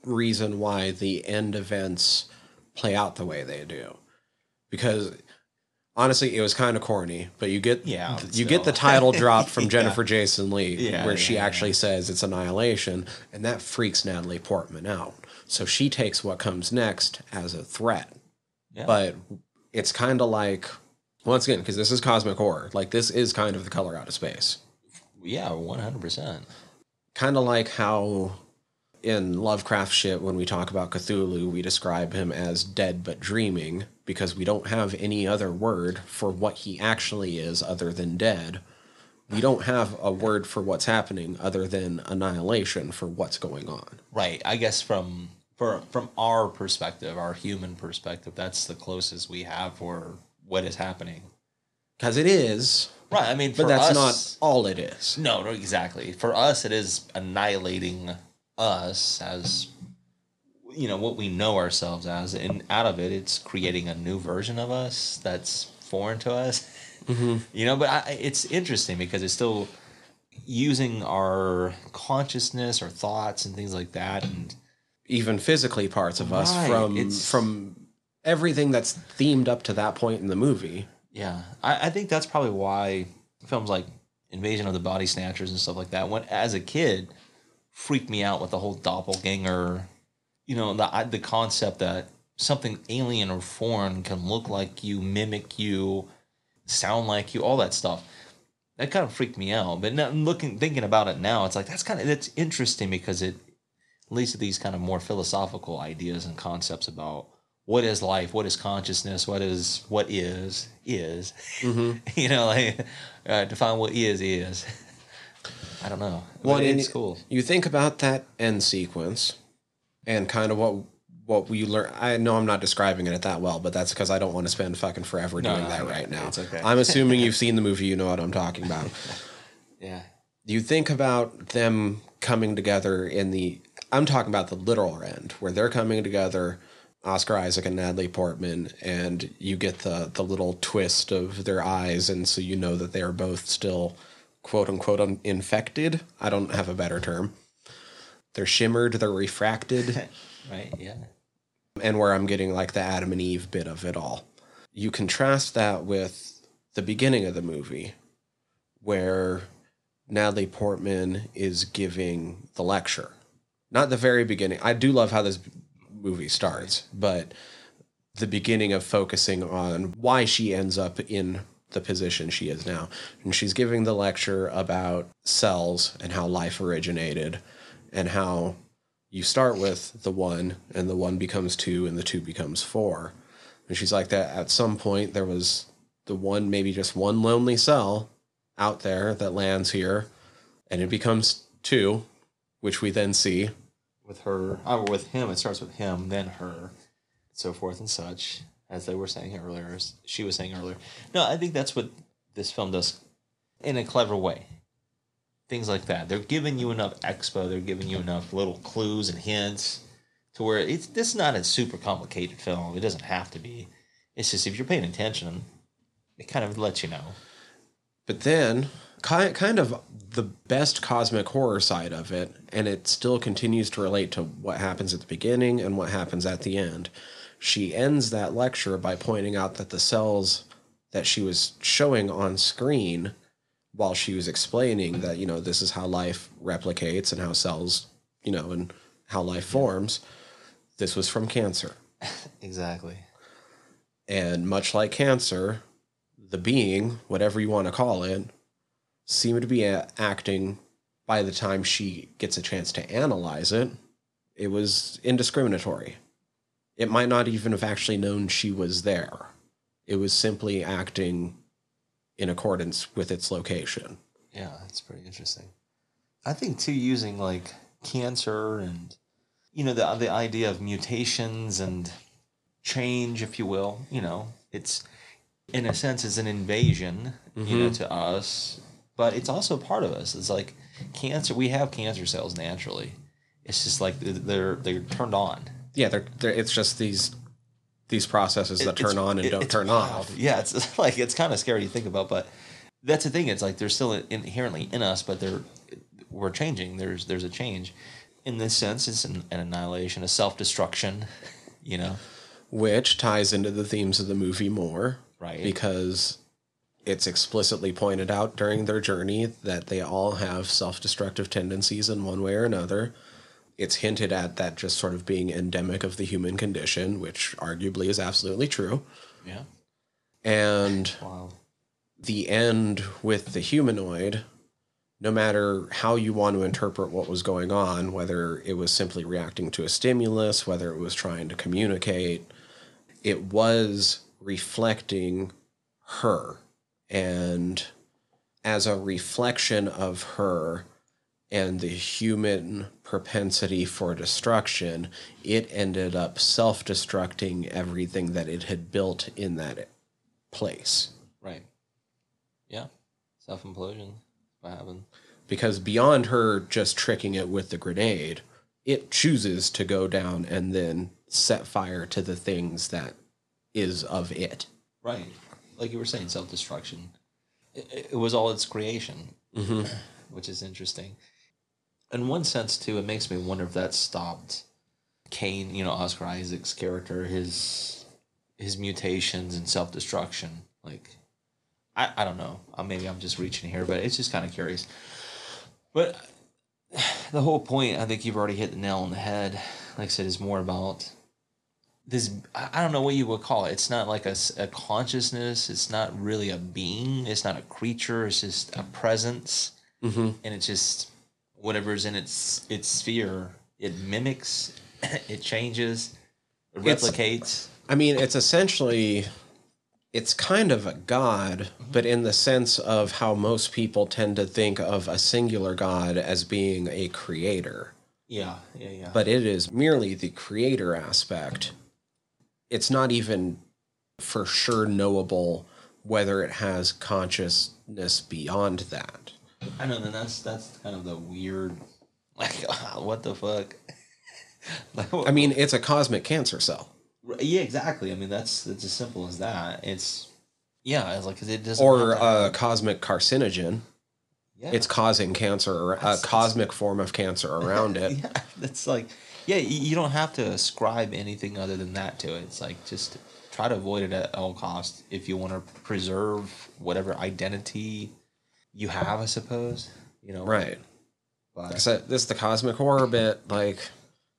reason why the end events play out the way they do. Because honestly, it was kind of corny, but you get Yeah, you still. get the title drop from Yeah. Jennifer Jason Lee Yeah, where she yeah, actually says it's annihilation and that freaks Natalie Portman out. So she takes what comes next as a threat. Yeah. But it's kind of like once again because this is cosmic horror. Like this is kind of the color out of space. Yeah, one hundred percent. Kind of like how in Lovecraft shit when we talk about Cthulhu, we describe him as dead but dreaming because we don't have any other word for what he actually is other than dead. We don't have a word for what's happening other than annihilation for what's going on. Right. I guess from for from our perspective, our human perspective, that's the closest we have for what is happening. Because it is, Right. I mean, but for that's us, not all it is. No, no, exactly. For us, it is annihilating us as you know what we know ourselves as, and out of it, it's creating a new version of us that's foreign to us. Mm-hmm. You know, but I, it's interesting because it's still using our consciousness, our thoughts, and things like that, and even physically parts of us Right, from it's- from everything that's themed up to that point in the movie. Yeah, I, I think that's probably why films like Invasion of the Body Snatchers and stuff like that, when as a kid, freaked me out with the whole doppelganger. You know, the the concept that something alien or foreign can look like you, mimic you, sound like you, all that stuff. That kind of freaked me out. But now looking, thinking about it now, it's like that's kind of that's interesting because it leads to these kind of more philosophical ideas and concepts about what is life, what is consciousness, what is what is is. you know, like uh, define what is is. I don't know. Well, But it's cool. You think about that end sequence and kind of what what we learn. I know I'm not describing it that well, but that's because I don't want to spend fucking forever doing no, that no, right now. it's okay. I'm assuming you've seen the movie, you know what I'm talking about. Yeah. you think about them coming together in the I'm talking about the literal end where they're coming together Oscar Isaac and Natalie Portman and you get the the little twist of their eyes and so you know that they're both still quote unquote un- infected I don't have a better term they're shimmered they're refracted Right. Yeah. and where I'm getting like the Adam and Eve bit of it all. You contrast that with the beginning of the movie, where Natalie Portman is giving the lecture. Not the very beginning. I do love how this movie starts, but the beginning of focusing on why she ends up in the position she is now. And she's giving the lecture about cells and how life originated and how you start with the one and the one becomes two and the two becomes four. And she's like that at some point there was the one maybe just one lonely cell out there that lands here and it becomes two, which we then see. with her or with him. It starts with him, then her, so forth and such. As they were saying earlier, as she was saying earlier. No, I think that's what this film does in a clever way. Things like that. They're giving you enough expo. They're giving you enough little clues and hints to where it's this is not a super complicated film. It doesn't have to be. It's just if you're paying attention, it kind of lets you know. But then, ki- kind of the best cosmic horror side of it, and it still continues to relate to what happens at the beginning and what happens at the end. She ends that lecture by pointing out that the cells that she was showing on screen while she was explaining that, you know, this is how life replicates and how cells, you know, and how life forms, this was from cancer. Exactly. And much like cancer, the being, whatever you want to call it, seemed to be a- acting by the time she gets a chance to analyze it. It was indiscriminatory. It might not even have actually known she was there. It was simply acting in accordance with its location. Yeah, that's pretty interesting. I think too using like cancer and you know the the idea of mutations and change, if you will. You know, it's in a sense it's an invasion, you know, mm-hmm. to us, but it's also part of us. It's like cancer. We have cancer cells naturally. It's just like they're they're turned on. Yeah, they're, they're, it's just these these processes that It's- turn on and it- don't turn wild. off. Yeah, it's like it's kind of scary to think about, but that's the thing. It's like they're still inherently in us, but they're we're changing. There's there's a change. In this sense, it's an, an annihilation, a self destruction. You know, which ties into the themes of the movie more Right. because it's explicitly pointed out during their journey that they all have self-destructive tendencies in one way or another it's hinted at that just sort of being endemic of the human condition which arguably is absolutely true yeah. and Wow. the end with the humanoid, no matter how you want to interpret what was going on, whether it was simply reacting to a stimulus, whether it was trying to communicate, it was reflecting her. And as a reflection of her and the human propensity for destruction, it ended up self destructing everything that it had built in that place. Right. Yeah. Self implosion. What happened? because beyond her just tricking it with the grenade, it chooses to go down and then set fire to the things that is of it. Right. Like you were saying, self destruction. It, it was all its creation, which is interesting. In one sense, too, it makes me wonder if that stopped Kane, you know, Oscar Isaac's character, his his mutations and self destruction. Like, I, I don't know. Uh, Maybe I'm just reaching here, but it's just kind of curious. But the whole point, I think you've already hit the nail on the head. Like I said, is more about this I don't know what you would call it. It's not like a consciousness. It's not really a being. It's not a creature. It's just a presence, Mm-hmm. and it's just whatever's in its its sphere. It mimics. It changes. It It's- replicates. I mean, it's essentially, it's kind of a god, but in the sense of how most people tend to think of a singular god as being a creator. Yeah, yeah, yeah. but it is merely the creator aspect. It's not even for sure knowable whether it has consciousness beyond that. I know. Then that's that's kind of the weird. Like, what the fuck? Like, I mean, it's a cosmic cancer cell, yeah, exactly. I mean, that's it's as simple as that. It's yeah, it's like it doesn't. or a cosmic carcinogen. yeah. It's causing cancer, or a cosmic form of cancer around it. yeah, that's like Yeah, you don't have to ascribe anything other than that to it. It's like just try to avoid it at all costs if you want to preserve whatever identity you have, I suppose. You know, Right. But Like I said, this is the cosmic horror bit. Like,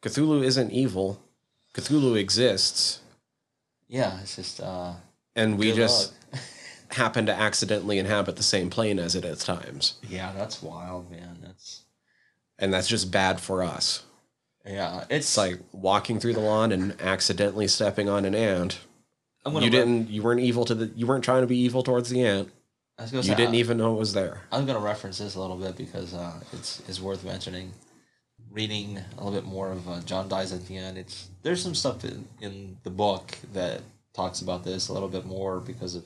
Cthulhu isn't evil. Cthulhu exists, yeah, it's just uh, and we just happen to accidentally inhabit the same plane as it at times. yeah, that's wild, man. That's And that's just bad for us. Yeah, it's It's like walking through the lawn and accidentally stepping on an ant. I'm gonna You didn't you weren't evil to the you weren't trying to be evil towards the ant. I was gonna You say, didn't I- even know it was there. I'm going to reference this a little bit because uh, it's it's worth mentioning. Reading a little bit more of uh, John dies at the end. It's there's some stuff in, in the book that talks about this a little bit more because of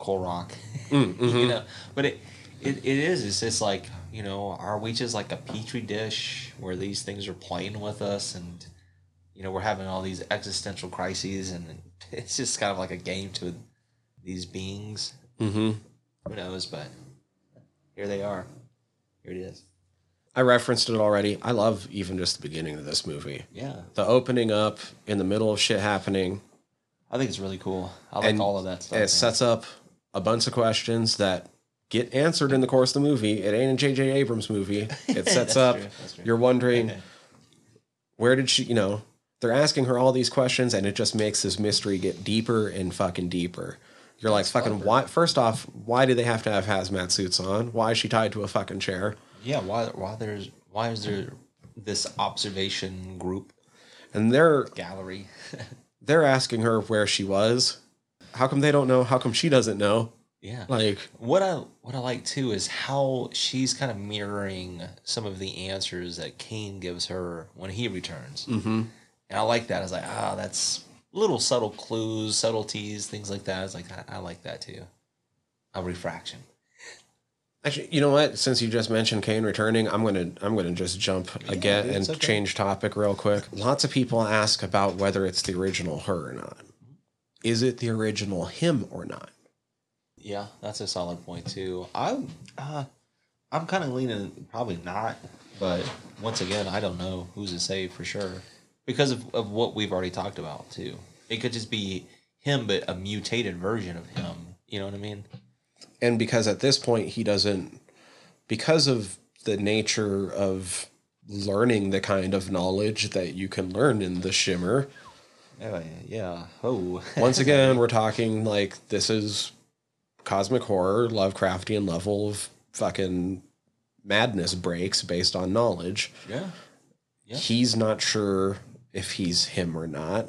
Korrok, you know. But it, it it is it's just like you know are we just like a petri dish where these things are playing with us and you know we're having all these existential crises and it's just kind of like a game to these beings Mm-hmm. who knows? But here they are. Here it is. I referenced it already. I love even just the beginning of this movie. Yeah, The opening up in the middle of shit happening. I think it's really cool. I like And all of that stuff. It man. sets up a bunch of questions that get answered in the course of the movie. It ain't a J.J. Abrams movie. It sets up. true, true. You're wondering where did she? You know, they're asking her all these questions, and it just makes this mystery get deeper and fucking deeper. You're like, fucking, why? First off, why do they have to have hazmat suits on? Why is she tied to a fucking chair? Yeah, why? Why there's? Why is there this observation group And they're gallery? they're asking her where she was. How come they don't know? How come she doesn't know? Yeah. Like, What I what I like too is how she's kind of mirroring some of the answers that Kane gives her when he returns, mm-hmm. and I like that. I was like, ah, that's little subtle clues, subtleties, things like that. I was like, I, I like that too. A refraction. actually, you know what? Since you just mentioned Kane returning, I'm gonna I'm gonna just jump again and okay. change topic real quick. Lots of people ask about whether it's the original her or not. Is it the original him or not? Yeah, that's a solid point too. I'm uh, I'm kind of leaning probably not, but once again, I don't know who's to say for sure because of, of what we've already talked about too. It could just be him, but a mutated version of him. You know what I mean? And because at this point he doesn't, because of the nature of learning the kind of knowledge that you can learn in the shimmer. Oh yeah. Oh. Once again, we're talking like this is cosmic horror, Lovecraftian level of fucking madness breaks based on knowledge. yeah. Yeah. He's not sure if he's him or not,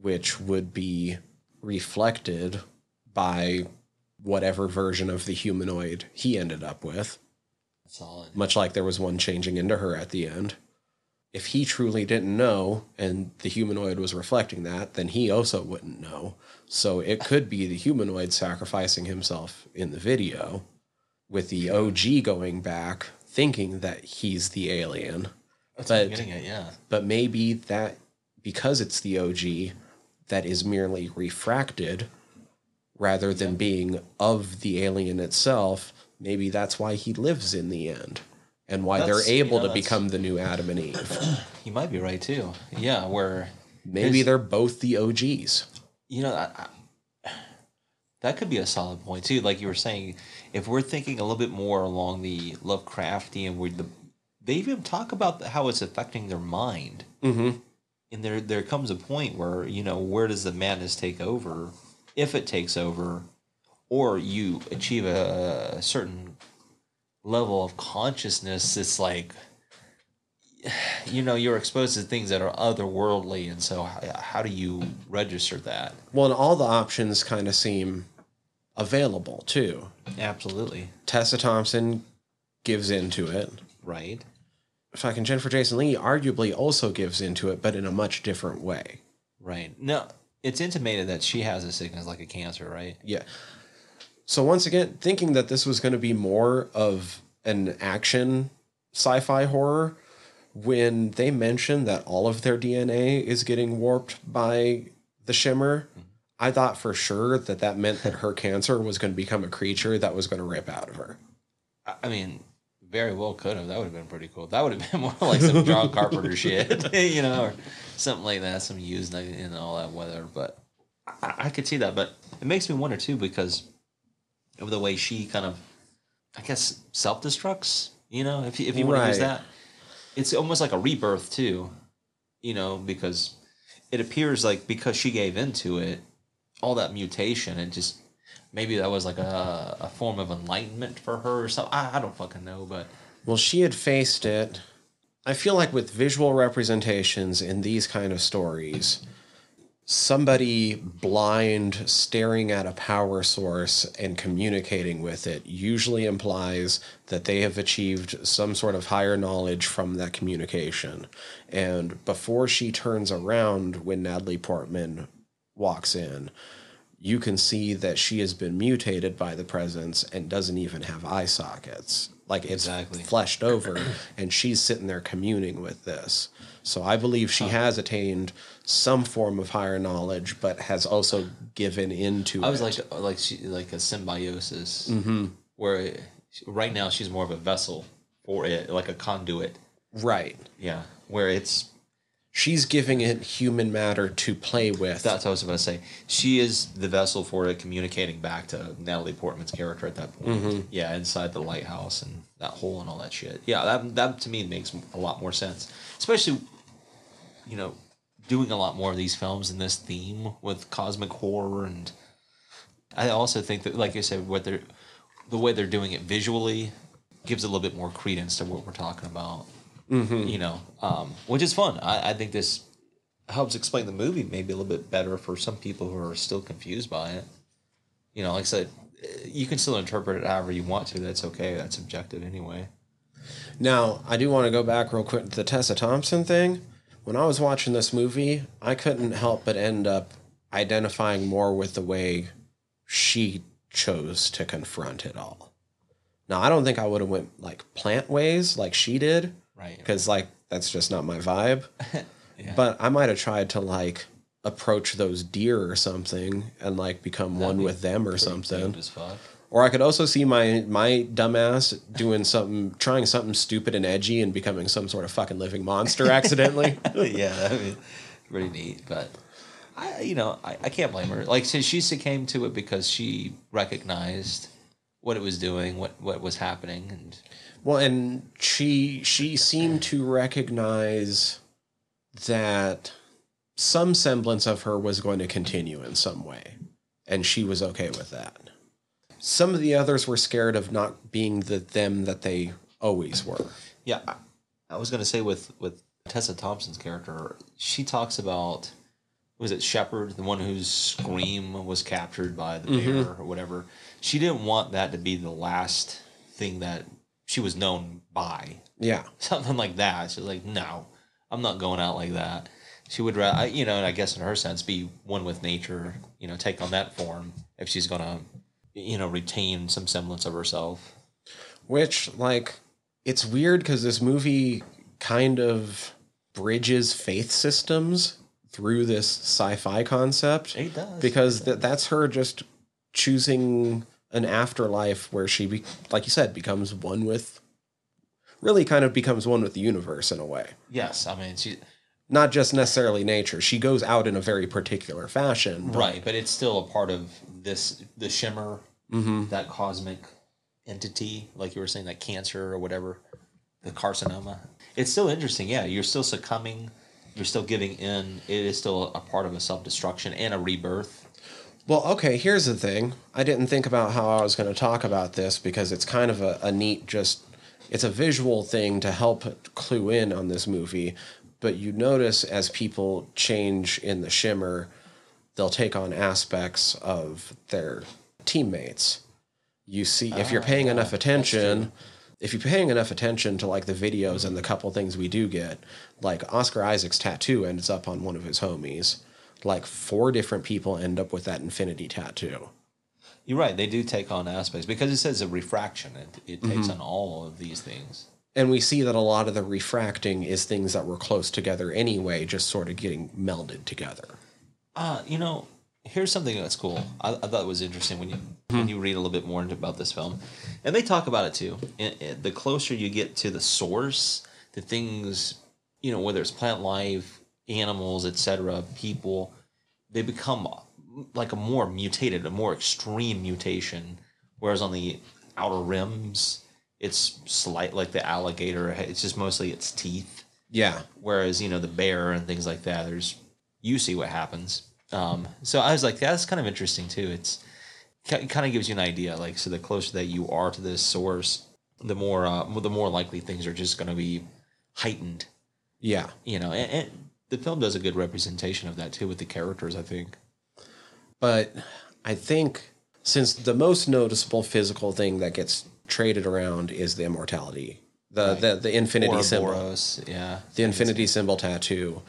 which would be reflected by whatever version of the humanoid he ended up with, Solid. much like there was one changing into her at the end. If he truly didn't know and the humanoid was reflecting that, then he also wouldn't know. So it could be the humanoid sacrificing himself in the video with the OG going back thinking that he's the alien. That's I'm but- getting at. Yeah. But maybe that because it's the OG that is merely refracted rather than being of the alien itself, maybe that's why he lives in the end. And why That's- they're you able know, to become the new Adam and Eve. You might be right too. Yeah. Where Maybe they're both the OGs. you know I, I, that could be a solid point too like you were saying if we're thinking a little bit more along the lovecraftian where the they even talk about how it's affecting their mind Mm-hmm. and there there comes a point where you know where does the madness take over if it takes over or you achieve a, a certain level of consciousness it's like you know you're exposed to things that are otherworldly and so how, how do you register that Well, and all the options kind of seem available too. absolutely Tessa Thompson gives into it. right Fucking Jennifer Jason Lee arguably also gives into it, but in a much different way. right no it's intimated that she has a sickness like a cancer right Yeah. So once again, thinking that this was going to be more of an action sci-fi horror, when they mentioned that all of their DNA is getting warped by the shimmer, I thought for sure that that meant that her cancer was going to become a creature that was going to rip out of her. I- mean, Very well could have. That would have been pretty cool. That would have been more like some John Carpenter shit, you know, or something like that. Some used in all that weather. But I, I could see that. But it makes me wonder too because of the way she kind of, I guess, self destructs. You know, if you, if you want to use that, it's almost like a rebirth too. You know, because it appears like because she gave into it, all that mutation and just maybe that was like a, a form of enlightenment for her or something. I, I don't fucking know, but Well, she had faced it. I feel like with visual representations in these kind of stories, somebody blind staring at a power source and communicating with it usually implies that they have achieved some sort of higher knowledge from that communication. And before she turns around when Natalie Portman walks in, you can see that she has been mutated by the presence and doesn't even have eye sockets. Like it's Exactly. fleshed over, and she's sitting there communing with this. So I believe she oh. has attained some form of higher knowledge, but has also given into. I was it. like like she like a symbiosis mm-hmm. where it, right now she's more of a vessel for it, like a conduit. right. Yeah, where it's She's giving it human matter to play with. that's what I was going to say. She is the vessel for it communicating back to Natalie Portman's character at that point. Mm-hmm. Yeah, inside the lighthouse and that hole and all that shit. Yeah, that that to me makes a lot more sense, especially you know doing a lot more of these films in this theme with cosmic horror and I also think that like I said what they're the way they're doing it visually gives a little bit more credence to what we're talking about. You know, um, which is fun. I, I think this helps explain the movie maybe a little bit better for some people who are still confused by it. You know, like I said, eh, you can still interpret it however you want to. That's okay. That's objective anyway. Now, I do want to go back real quick to the Tessa Thompson thing. When I was watching this movie, I couldn't help but end up identifying more with the way she chose to confront it all. Now, I don't think I would have went like plant ways like she did, Right. because like that's just not my vibe. Yeah. But I might have tried to like approach those deer or something and like become one be with them or something. Cute as fuck. Or I could also see my my dumbass doing something, trying something stupid and edgy, and becoming some sort of fucking living monster accidentally. yeah, I mean, pretty neat. But I, you know, I, I can't blame her. Like, she succumbed to it because she recognized what it was doing, what what was happening, and well, and she she seemed to recognize that some semblance of her was going to continue in some way, and she was okay with that. Some of the others were scared of not being the them that they always were. Yeah, I, I was gonna say with with Tessa Thompson's character, she talks about was it Sheppard, the one whose scream was captured by the mm-hmm. bear or whatever. She didn't want that to be the last thing that she was known by, Yeah, something like that. She's like, no, I'm not going out like that. She would, rather, you know, and I guess in her sense, be one with nature. You know, take on that form if she's gonna, you know, retain some semblance of herself. Which, like, it's weird because this movie kind of bridges faith systems through this sci-fi concept. It does. because th- that's her just choosing an afterlife where she, be- like you said, becomes one with, really kind of becomes one with the universe in a way. Yes, I mean she. Not just necessarily nature. She goes out in a very particular fashion. but- Right, but it's still a part of this the shimmer, mm-hmm. that cosmic entity, like you were saying, that cancer or whatever, the carcinoma. It's still interesting. Yeah, you're still succumbing. You're still giving in. It is still a part of a self destruction and a rebirth. Well, okay, here's the thing. I didn't think about how I was going to talk about this because it's kind of a, a neat, just, it's a visual thing to help clue in on this movie. But you notice as people change in the shimmer, they'll take on aspects of their teammates. You see, if you're ah, paying enough attention, if you're paying enough attention to like the videos and the couple things we do get, like Oscar Isaac's tattoo ends up on one of his homies. Like four different people end up with that infinity tattoo. You're right. They do take on aspects because it says a refraction. It, it takes mm-hmm. on all of these things. And we see that a lot of the refracting is things that were close together anyway, just sort of getting melded together. Uh, you know, here's something that's cool. I, I thought it was interesting when you when you read a little bit more about this film, and they talk about it too. And, and the closer you get to the source, the things you know, whether it's plant life, animals, etc., people, they become like a more mutated, a more extreme mutation. Whereas on the outer rims, it's slight like the alligator. It's just mostly its teeth. Yeah. Whereas you know the bear and things like that, there's you see what happens. Um, so I was like, that's kind of interesting too. It's it kind of gives you an idea. Like, so the closer that you are to this source, the more uh, the more likely things are just going to be heightened. Yeah. You know, and, and the film does a good representation of that too with the characters. I think. But I think since the most noticeable physical thing that gets traded around is the immortality, the the, the infinity symbol, yeah. the infinity symbol tattoo.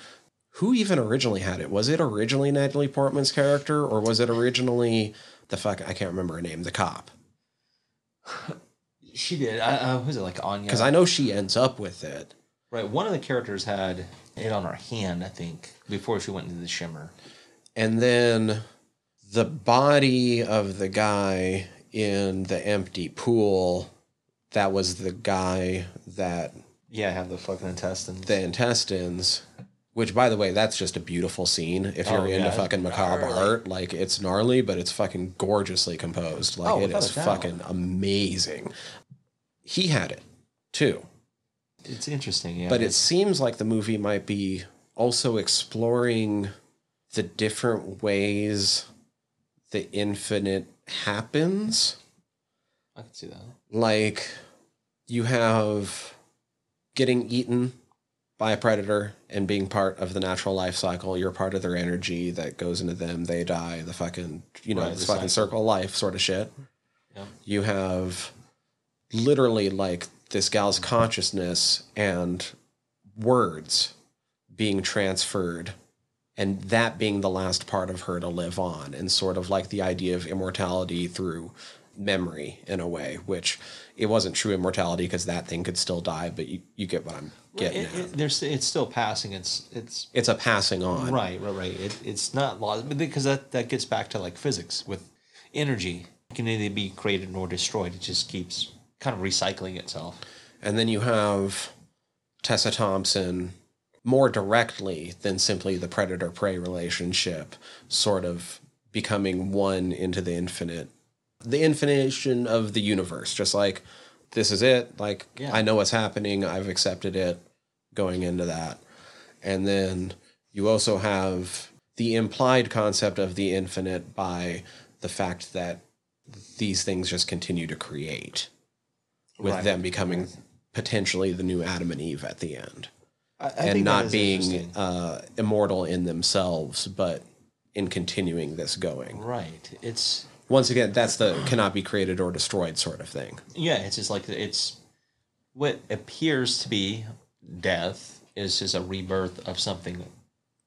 Who even originally had it? Was it originally Natalie Portman's character, or was it originally the fuck? I can't remember her name. The cop, She did. I, uh, was it like Anya? because I know she ends up with it. right. One of the characters had it on her hand, I think, before she went into the shimmer. And then the body of the guy in the empty pool, that was the guy that Yeah, have the fucking intestines. the intestines. Which, by the way, that's just a beautiful scene. If you're Oh, into yeah, fucking macabre gnarly. art, like it's gnarly, but it's fucking gorgeously composed. Like Oh, it without is a doubt. fucking amazing. He had it too, It's interesting, yeah. but it seems like the movie might be also exploring the different ways the infinite happens. I can see that. Like you have getting eaten by a predator and being part of the natural life cycle. You're part of their energy that goes into them. They die. The fucking you know Right, this the fucking circle of life sort of shit. Yeah. You have literally like this gal's consciousness and words being transferred and that being the last part of her to live on and sort of like the idea of immortality through memory in a way which it wasn't true immortality because that thing could still die but you, you get what i'm getting It, at it, there's, it's still passing. It's it's it's a passing on right, right, right. It, it's not lost but because that that gets back to like physics with energy. It can either be created or destroyed. It just keeps kind of recycling itself. and then you have tessa thompson more directly than simply the predator prey relationship sort of becoming one into the infinite the infinitude of the universe just like this is it like Yeah. i know what's happening i've accepted it going into that and then you also have the implied concept of the infinite by the fact that these things just continue to create with Right. them becoming potentially the new adam and eve at the end I, I and not being uh, immortal in themselves, but in continuing this going. right. It's Once again, that's the cannot be created or destroyed sort of thing. yeah. It's just like it's what appears to be death is just a rebirth of something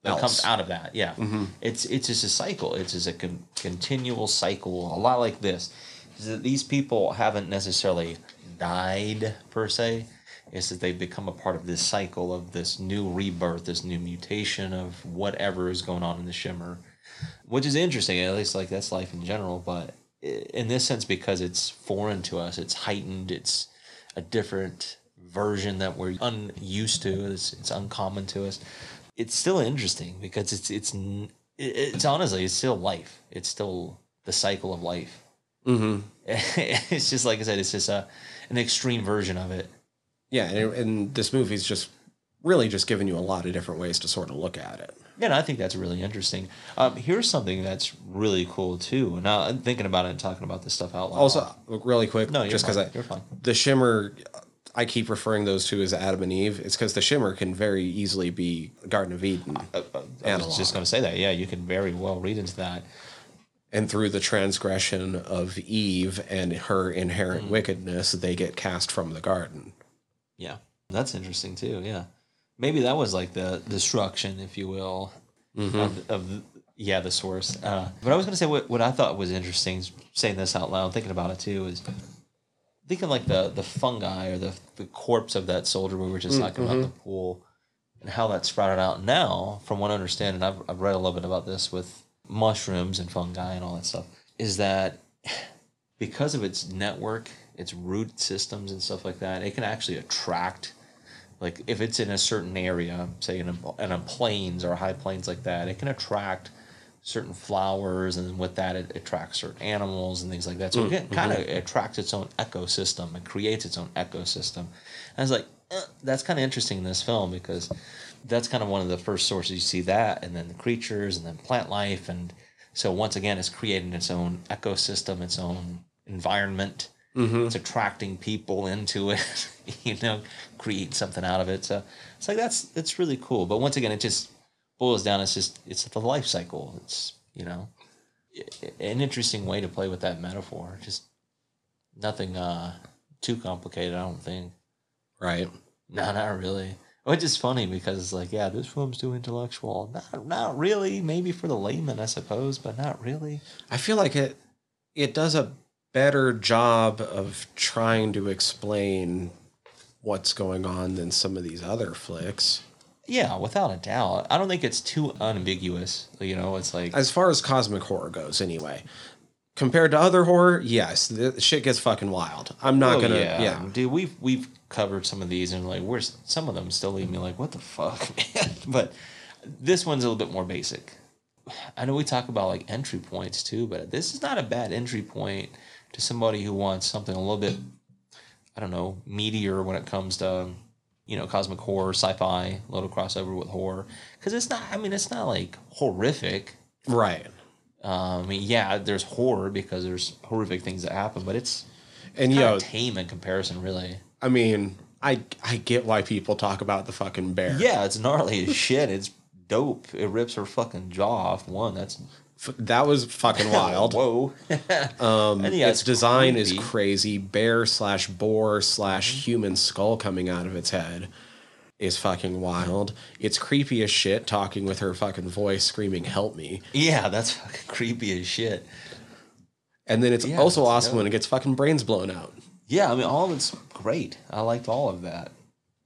that Else. comes out of that. Yeah, it's it's just a cycle. It's just a con- continual cycle, a lot like this. Is that these people haven't necessarily died per se. It's that they've become a part of this cycle of this new rebirth, this new mutation of whatever is going on in the shimmer, which is interesting. At least like that's life in general, but in this sense, because it's foreign to us, it's heightened. It's a different version that we're unused to. It's, it's uncommon to us. It's still interesting because it's it's it's honestly it's still life. It's still the cycle of life. Mm-hmm. it's just like I said. It's just a an extreme version of it. Yeah, and, and this movie's just really just giving you a lot of different ways to sort of look at it. Yeah, and I think that's really interesting. Um, here's something that's really cool too. Now I'm thinking about it and talking about this stuff out loud. Also, really quick, no, you're just because. I you're fine. the shimmer, I keep referring those two as Adam and Eve. It's because the shimmer can very easily be Garden of Eden, I was just going to say that. Yeah, you can very well read into that. and through the transgression of Eve and her inherent Mm. wickedness, they get cast from the garden. Yeah, that's interesting too. Yeah, maybe that was like the destruction, if you will, mm-hmm. of, of the, yeah the source. Uh, but I was going to say what what I thought was interesting, saying this out loud, thinking about it too, is thinking like the the fungi or the the corpse of that soldier we were just mm, talking about the mm-hmm. pool and how that sprouted out. Now, from what I understand, and I've I've read a little bit about this with mushrooms and fungi and all that stuff is that because of its network, its root systems and stuff like that, it can actually attract. Like if it's in a certain area, say in a, in a plains or high plains like that, it can attract certain flowers, and with that, it attracts certain animals and things like that. So it kind of attracts its own ecosystem and creates its own ecosystem. And I was like, eh, that's kind of interesting in this film because that's kind of one of the first sources you see that, and then the creatures, and then plant life, and so once again, it's creating its own ecosystem, its own environment. It's attracting people into it, you know, create something out of it. So it's like that's it's really cool. But once again, it just boils down. It's just it's the life cycle. It's you know, an interesting way to play with that metaphor. Just nothing uh too complicated. I don't think. Right. No, not really. Which is funny because it's like, yeah, this film's too intellectual. Not, not really. Maybe for the layman, I suppose, but not really. I feel like it it does a better job of trying to explain what's going on than some of these other flicks. Yeah, without a doubt. I don't think it's too unambiguous. You know, it's like, As far as cosmic horror goes, anyway. Compared to other horror, yes, the shit gets fucking wild. I'm not oh, gonna, yeah. yeah. dude, we've we've covered some of these, and like, where's some of them still leave me like, what the fuck, man? But this one's a little bit more basic. I know we talk about like entry points too, but this is not a bad entry point to somebody who wants something a little bit, I don't know, meatier when it comes to, you know, cosmic horror, sci-fi, a little crossover with horror. Because it's not, I mean, it's not like horrific. Right. Um, I mean, yeah, there's horror because there's horrific things that happen, but it's And kind yo, of tame in comparison, really. I mean, I I get why people talk about the fucking bear. Yeah, it's gnarly as shit. It's dope. It rips her fucking jaw off. One, that's F- that was fucking wild. Whoa. Um, And yeah, its it's design is crazy. Bear slash boar slash human skull coming out of its head is fucking wild. It's creepy as shit. Talking with her fucking voice, screaming "Help me!" yeah, that's fucking creepy as shit. And then it's Yeah, also awesome dope. when it gets fucking brains blown out. Yeah, I mean, all of it's great. I liked all of that.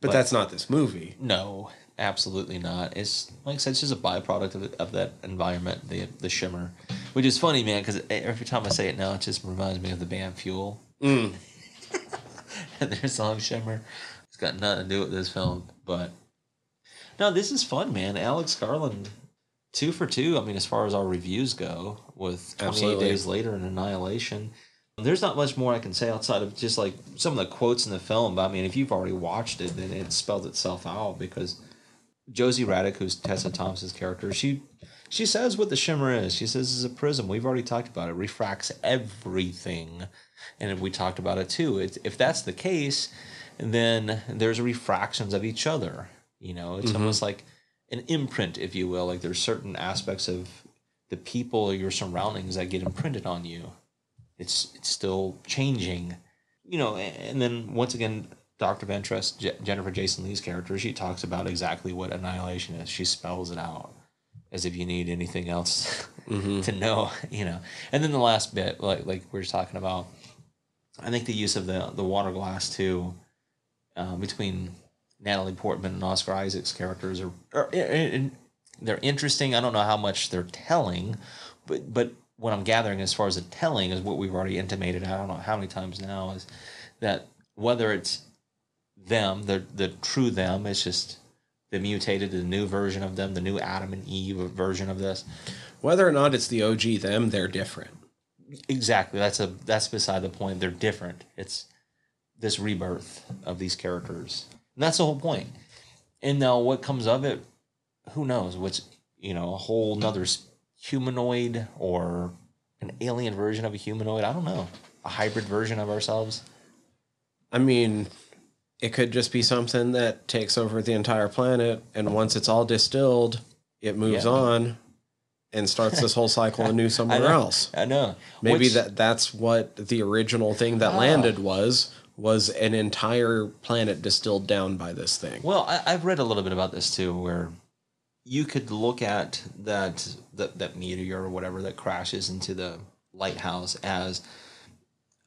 But, But- that's not this movie. No, absolutely not. It's like I said, it's just a byproduct of, of that environment, the the shimmer, which is funny, man. Because every time I say it now, it just reminds me of the band Fuel Mm. and their song "Shimmer." It's got nothing to do with this film, but no, this is fun, man. Alex Garland, two for two. I mean, as far as our reviews go, with Twenty Eight Absolutely. Days Later and Annihilation. There's not much more I can say outside of just like some of the quotes in the film. But I mean, if you've already watched it, then it spelled itself out because Josie Radek, who's Tessa Thompson's character, she she says what the shimmer is. She says it's a prism. We've already talked about it. Refracts everything, and we talked about it too. It, if that's the case, then there's refractions of each other. You know, it's mm-hmm. almost like an imprint, if you will. Like there's certain aspects of the people or your surroundings that get imprinted on you. It's it's still changing, you know. And then once again, Doctor Ventress, Je- Jennifer Jason Lee's character, she talks about exactly what annihilation is. She spells it out as if you need anything else to know, you know. And then the last bit, like like we were talking about, I think the use of the the water glass too, uh, between Natalie Portman and Oscar Isaac's characters are, are and they're interesting. I don't know how much they're telling, but but what I'm gathering as far as the telling is what we've already intimated. I don't know how many times now is that whether it's them, the the true them, it's just the mutated, the new version of them, the new Adam and Eve version of this. Whether or not it's the OG them, they're different. Exactly. That's a that's beside the point. They're different. It's this rebirth of these characters. And that's the whole point. And now what comes of it, who knows? What's you know, a whole nother humanoid or an alien version of a humanoid. I don't know. A hybrid version of ourselves. I mean, it could just be something that takes over the entire planet, and once it's all distilled, it moves Yeah. on and starts this whole cycle anew somewhere know. else. I know. Maybe Which- that that's what the original thing that Ah. landed was was an entire planet distilled down by this thing. Well, I, I've read a little bit about this too, where you could look at that that, that meteor or whatever that crashes into the lighthouse as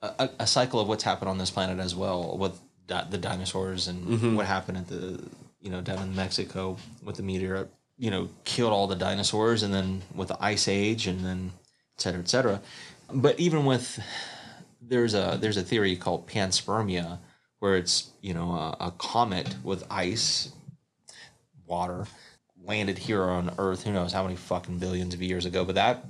a, a, a cycle of what's happened on this planet as well with di- the dinosaurs and mm-hmm. what happened at the you know down in Mexico with the meteor you know, killed all the dinosaurs, and then with the ice age, and then et cetera, et cetera. But even with there's a there's a theory called panspermia, where it's you know a, a comet with ice, water, landed here on Earth. Who knows how many fucking billions of years ago? But that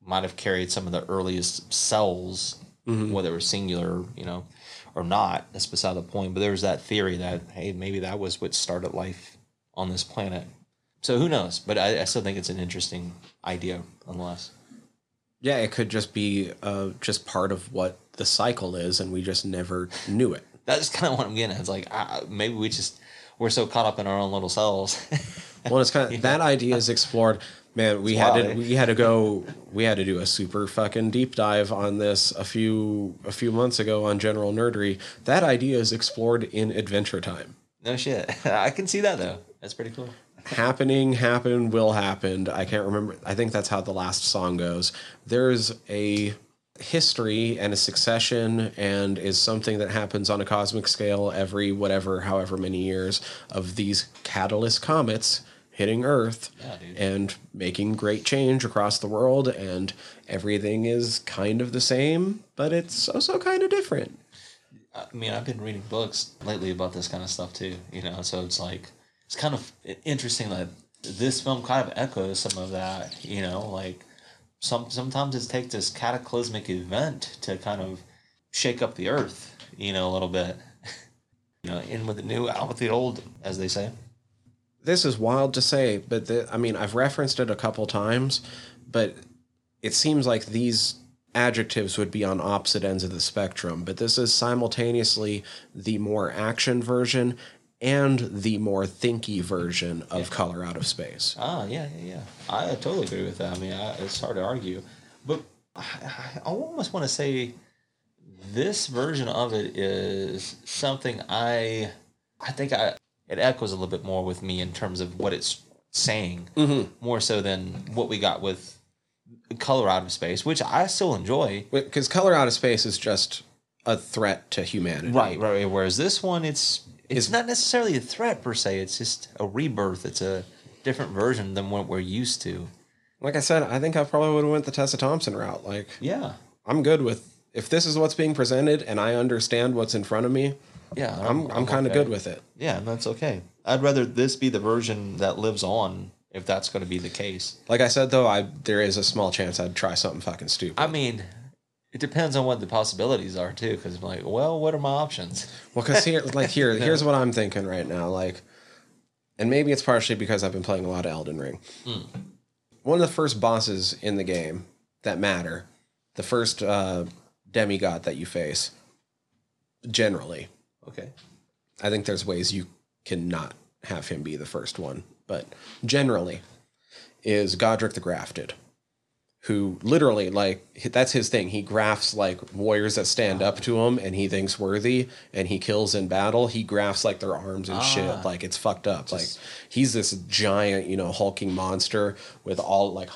might have carried some of the earliest cells, mm-hmm. whether it was singular, you know, or not. That's beside the point. But there's that theory that hey, maybe that was what started life on this planet. So who knows? But I, I still think it's an interesting idea, unless. Yeah, it could just be uh, just part of what the cycle is, and we just never knew it. That's kind of what I'm getting at. It's like uh, maybe we just we're so caught up in our own little cells. Well, it's kind of that idea is explored. Man, we had to we had to go we had to do a super fucking deep dive on this a few a few months ago on general nerdery. That idea is explored in Adventure Time. no shit. I can see that though. That's pretty cool. happening happen will happen i can't remember i think that's how the last song goes there's a history and a succession and is something that happens on a cosmic scale every whatever however many years of these catalyst comets hitting earth Yeah, and making great change across the world and everything is kind of the same but it's also kind of different I mean, I've been reading books lately about this kind of stuff too. You know, so it's like it's kind of interesting that this film kind of echoes some of that. You know, like some sometimes it takes this cataclysmic event to kind of shake up the earth. You know, a little bit. You know, in with the new, out with the old, as they say. This is wild to say, but the, I mean, I've referenced it a couple times, but it seems like these adjectives would be on opposite ends of the spectrum. But this is simultaneously the more action version and the more thinky version of Color Out of Space. Ah, yeah, yeah, yeah. I totally agree with that. I mean, I, it's hard to argue, but I, I almost want to say this version of it is something I, I think I it echoes a little bit more with me in terms of what it's saying, mm-hmm. more so than what we got with Color Out of Space, which I still enjoy. Because Color Out of Space is just a threat to humanity. Right, right. right. Whereas this one, it's it's not necessarily a threat per se. It's just a rebirth. It's a different version than what we're used to. Like I said, I think I probably would have went the Tessa Thompson route. Like, Yeah. I'm good with if this is what's being presented and I understand what's in front of me. Yeah, I'm I'm, kind of okay. good with it. Yeah, and that's okay. I'd rather this be the version that lives on if that's going to be the case. Like I said though, I there is a small chance I'd try something fucking stupid. I mean, it depends on what the possibilities are too. Because I'm like, well, what are my options? well, because here, like here, here's what I'm thinking right now. Like, and maybe it's partially because I've been playing a lot of Elden Ring. One of the first bosses in the game that matter, the first uh, demigod that you face, generally, Okay. I think there's ways you cannot have him be the first one, but generally is Godric the Grafted, who literally like that's his thing. He grafts like warriors that stand up to him and he thinks worthy and he kills in battle. He grafts like their arms and shit. Ah. Like it's fucked up. like he's this giant, you know, hulking monster with all like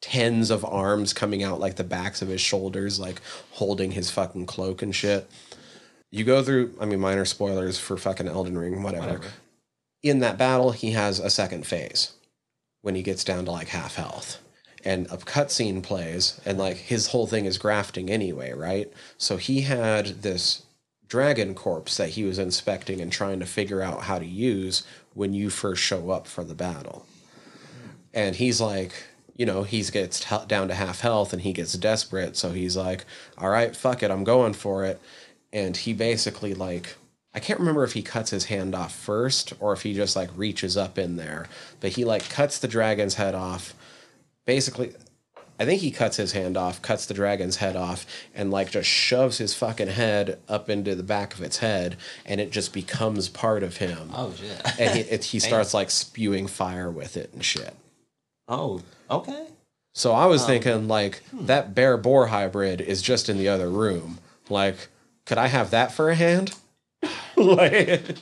tens of arms coming out like the backs of his shoulders, like holding his fucking cloak and shit you go through i mean minor spoilers for fucking elden ring whatever. Whatever. in that battle he has a second phase when he gets down to like half health. And a cutscene plays and like his whole thing is grafting anyway right? So he had this dragon corpse that he was inspecting and trying to figure out how to use when you first show up for the battle. And he's like you know he gets t- down to half health and he gets desperate. So he's like all right fuck it i'm going for it and he basically like i can't remember if he cuts his hand off first or if he just like reaches up in there but he like cuts the dragon's head off basically i think he cuts his hand off cuts the dragon's head off and like just shoves his fucking head up into the back of its head and it just becomes part of him Oh shit. and he, it, he starts like spewing fire with it and shit oh, okay. so I was thinking like hmm. that bear boar hybrid is just in the other room. Like, could I have that for a hand? like,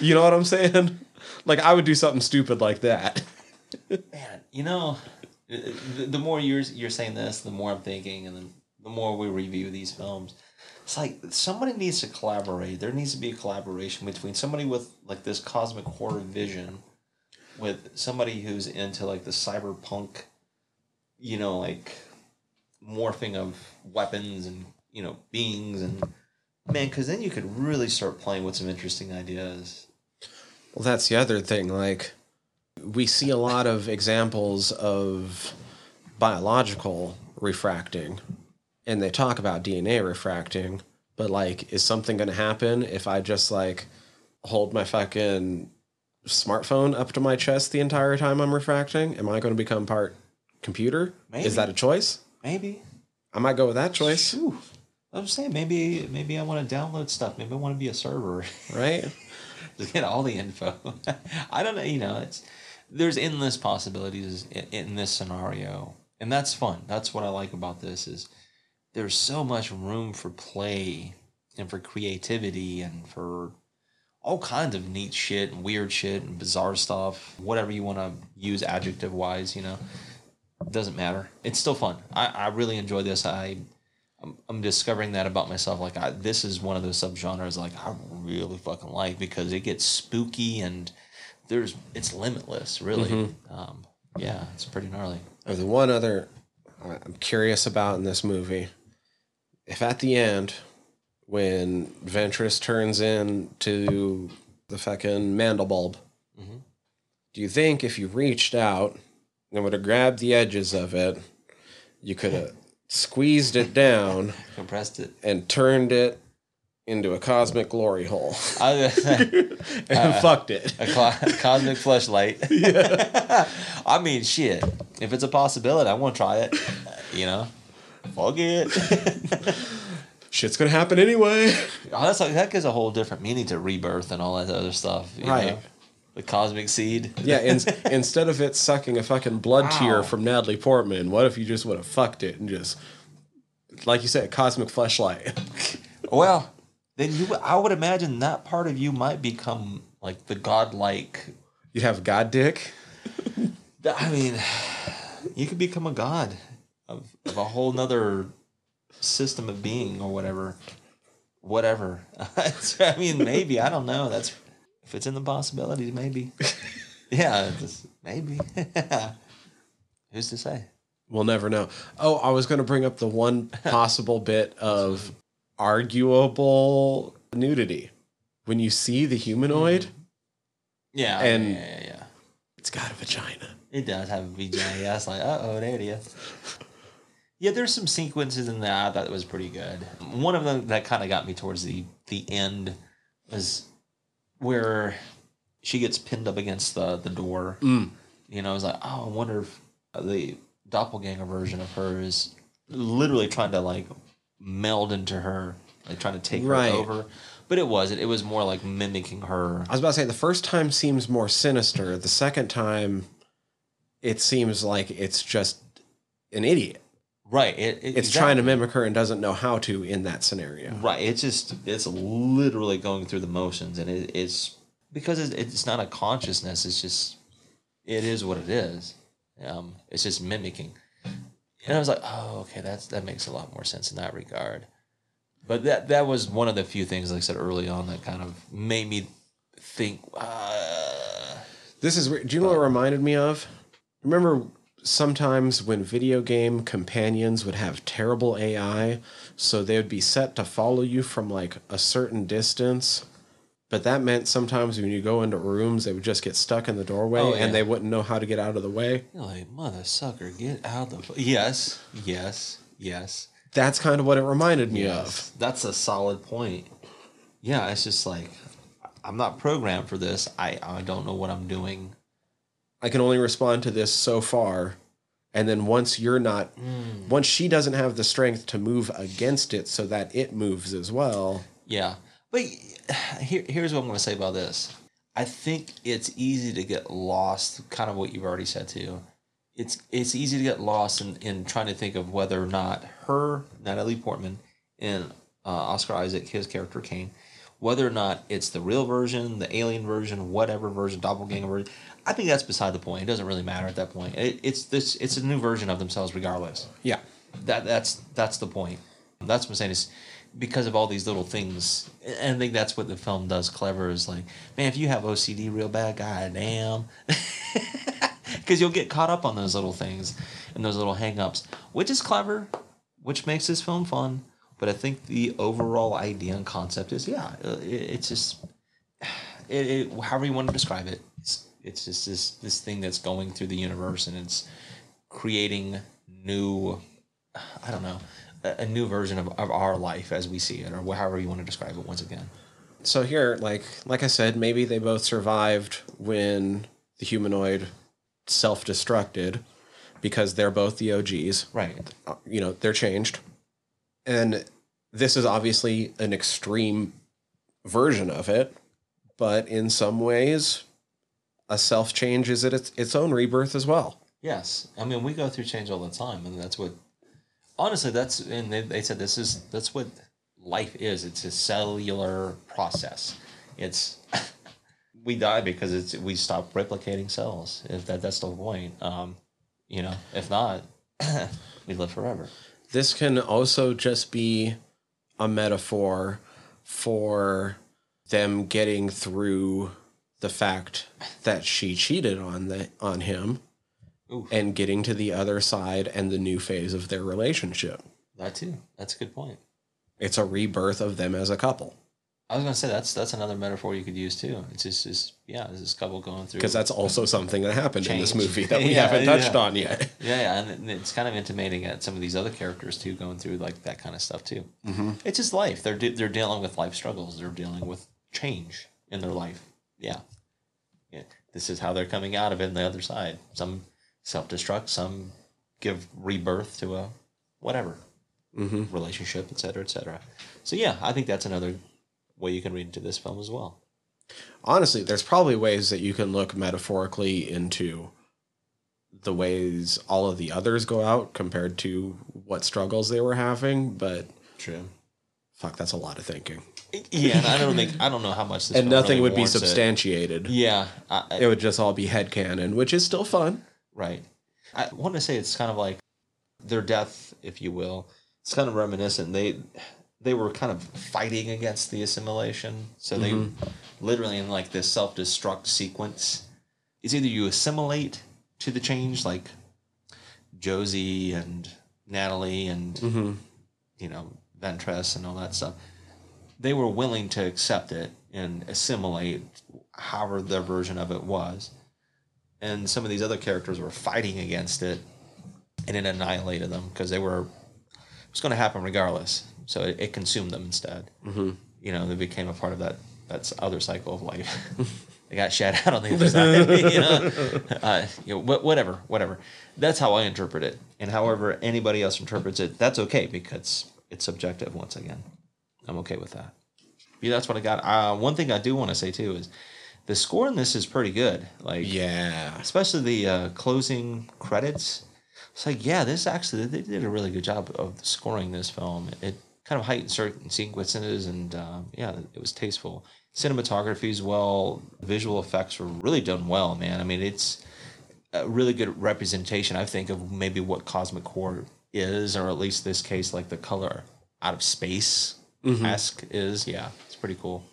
you know what I'm saying? Like, I would do something stupid like that. Man, you know, the, the more you're you're saying this, the more I'm thinking, and the more we review these films. It's like somebody needs to collaborate. There needs to be a collaboration between somebody with like this cosmic horror vision with somebody who's into like the cyberpunk, you know, like morphing of weapons and you know beings and man, because then you could really start playing with some interesting ideas. Well, that's the other thing. Like, we see a lot of examples of biological refracting, and they talk about DNA refracting. But like, is something going to happen if I just like hold my fucking smartphone up to my chest the entire time I'm refracting? Am I going to become part computer? Maybe. Is that a choice? Maybe. I might go with that choice, Ooh. I'm saying maybe maybe I want to download stuff. Maybe I want to be a server. right? to get all the info. I don't know. You know, it's there's endless possibilities in, in this scenario, and that's fun. That's what I like about this is there's so much room for play and for creativity and for all kinds of neat shit and weird shit and bizarre stuff. Whatever you want to use adjective wise, you know, doesn't matter. It's still fun. I, I really enjoy this. I I'm, I'm discovering that about myself. Like I, this is one of those subgenres like I really fucking like because it gets spooky and there's it's limitless. Really, um, yeah, it's pretty gnarly. Or the one other I'm curious about in this movie, if at the end, when Ventress turns into the fucking Mandelbulb, Mhm. do you think if you reached out and would have grabbed the edges of it, you could have squeezed it down Compressed it. and turned it into a cosmic glory hole I, and uh, fucked it? a co- cosmic flashlight. I mean, shit. If it's a possibility, I want to try it. Uh, you know, fuck it. Shit's gonna happen anyway. Oh, that's like that gives a whole different meaning to rebirth and all that other stuff. you Right. know? The cosmic seed. Yeah, in, instead of it sucking a fucking blood Wow. tear from Natalie Portman, what if you just would have fucked it and just, like you said, cosmic fleshlight? Well, then you, I would imagine that part of you might become like the godlike. You'd have God dick. I mean, you could become a god of, of a whole nother system of being or whatever. Whatever. I mean, maybe I don't know. That's if it's in the possibilities, maybe. Yeah, just maybe. Who's to say? We'll never know. Oh, I was going to bring up the one possible bit of arguable nudity. When you see the humanoid, Yeah, And- yeah, yeah, yeah. it's got a vagina. It does have a vagina. Yeah, it's like, uh oh, there it is. Yeah, there's some sequences in that that was pretty good. One of them that kind of got me towards the the end was where she gets pinned up against the the door. Mm. You know, I was like, oh, I wonder if the doppelganger version of her is literally trying to like meld into her, like trying to take Right. her over. But it wasn't. It was more like mimicking her. I was about to say the first time seems more sinister. The second time, it seems like it's just an idiot. Right. It, it- It's trying to mimic her and doesn't know how to in that scenario. Right. It's just it's literally going through the motions, and it, it's because it's, it's not a consciousness. It's just it is what it is. Um, it's just mimicking. And I was like, oh, okay, that's that makes a lot more sense in that regard. But that that was one of the few things, like I said early on, that kind of made me think. Uh, This is. Do you know what it reminded me of? Remember sometimes when video game companions would have terrible AI, so they would be set to follow you from like a certain distance. But that meant sometimes when you go into rooms, they would just get stuck in the doorway Oh, yeah. and they wouldn't know how to get out of the way. you're like mother sucker, get out the. Yes, yes, yes. That's kind of what it reminded me Yes, that's a solid point. Yeah, it's just like I'm not programmed for this. I I don't know what I'm doing. I can only respond to this so far. And then once you're not, once she doesn't have the strength to move against it so that it moves as well. Yeah, but here here's what I'm going to say about this. I think it's easy to get lost. Kind of what you've already said too. It's it's easy to get lost in, in trying to think of whether or not her Natalie Portman and uh, Oscar Isaac, his character Kane, whether or not it's the real version, the alien version, whatever version, doppelganger version. I think that's beside the point. It doesn't really matter at that point. It, it's this. It's a new version of themselves, regardless. Yeah. That that's that's the point. That's what I'm saying is because of all these little things. And I think that's what the film does clever is like, man, if you have OCD real bad, god damn. Because you'll get caught up on those little things and those little hang-ups, which is clever, which makes this film fun. But I think the overall idea and concept is, yeah, uh, it, it's just, it, it, however you want to describe it, it's, it's just this this thing that's going through the universe and it's creating new, I don't know, a, a new version of, of our life as we see it, or however you want to describe it. Once again, So here, like like I said, maybe they both survived when the humanoid self-destructed because they're both the OGs. right? Uh, You know, they're changed. And this is obviously an extreme version of it, but in some ways a self-change is it its its own rebirth as well. Yes, I mean we go through change all the time, and that's what. Honestly, that's and they, they said this is that's what life is. It's a cellular process. It's we die because it's we stop replicating cells. If that that's the point, um, you know. If not, we live forever. This can also just be a metaphor for them getting through the fact that she cheated on the on him Oof. and getting to the other side and the new phase of their relationship. That too. That's a good point. It's a rebirth of them as a couple I was gonna say that's that's another metaphor you could use too. It's just this yeah, this couple going through because that's also something that happened in this movie that we Yeah, haven't touched yeah. on yet. Yeah, yeah, and it's kind of intimating at some of these other characters too, going through like that kind of stuff too. Mm-hmm. It's just life. They're they're dealing with life struggles. They're dealing with change in their life. Yeah, yeah. This is how they're coming out of it on the other side. Some self destruct. Some give rebirth to a whatever Mm-hmm. relationship, et cetera, et cetera. So yeah, I think that's another way you can read into this film as well. Honestly, there's probably ways that you can look metaphorically into the ways all of the others go out compared to what struggles they were having, but True. fuck, that's a lot of thinking. Yeah, and I don't think I don't know how much this and nothing really would be warrants it. substantiated. Yeah, I, I- It would just all be head headcanon, which is still fun. Right. I want to say it's kind of like their death, if you will. It's kind of reminiscent. They they were kind of fighting against the assimilation. So they literally in like this self destruct sequence. It's either you assimilate to the change, like Josie and Natalie and Mm-hmm. you know Ventress and all that stuff. They were willing to accept it and assimilate, however their version of it was. And some of these other characters were fighting against it and it annihilated them because they were it was going to happen regardless. So it, it consumed them instead. Mm-hmm. you know they became a part of that that's other cycle of life. They got shat out on the other side you know, uh, you know whatever whatever. That's how i interpret it. And however anybody else interprets it that's okay because it's subjective once again i'm okay with that yeah that's what i got uh, one thing i do want to say too is the score in this is pretty good like Yeah. especially the uh, closing credits. It's like, yeah, this actually they did a really good job of scoring this film. It kind of heightened certain sequences, and uh, yeah, it was tasteful. Cinematography as well, visual effects were really done well, man. I mean, it's a really good representation, I think, of maybe what cosmic horror is, or at least this case, like the color out of space Mm-hmm. esque is. Yeah, it's pretty cool.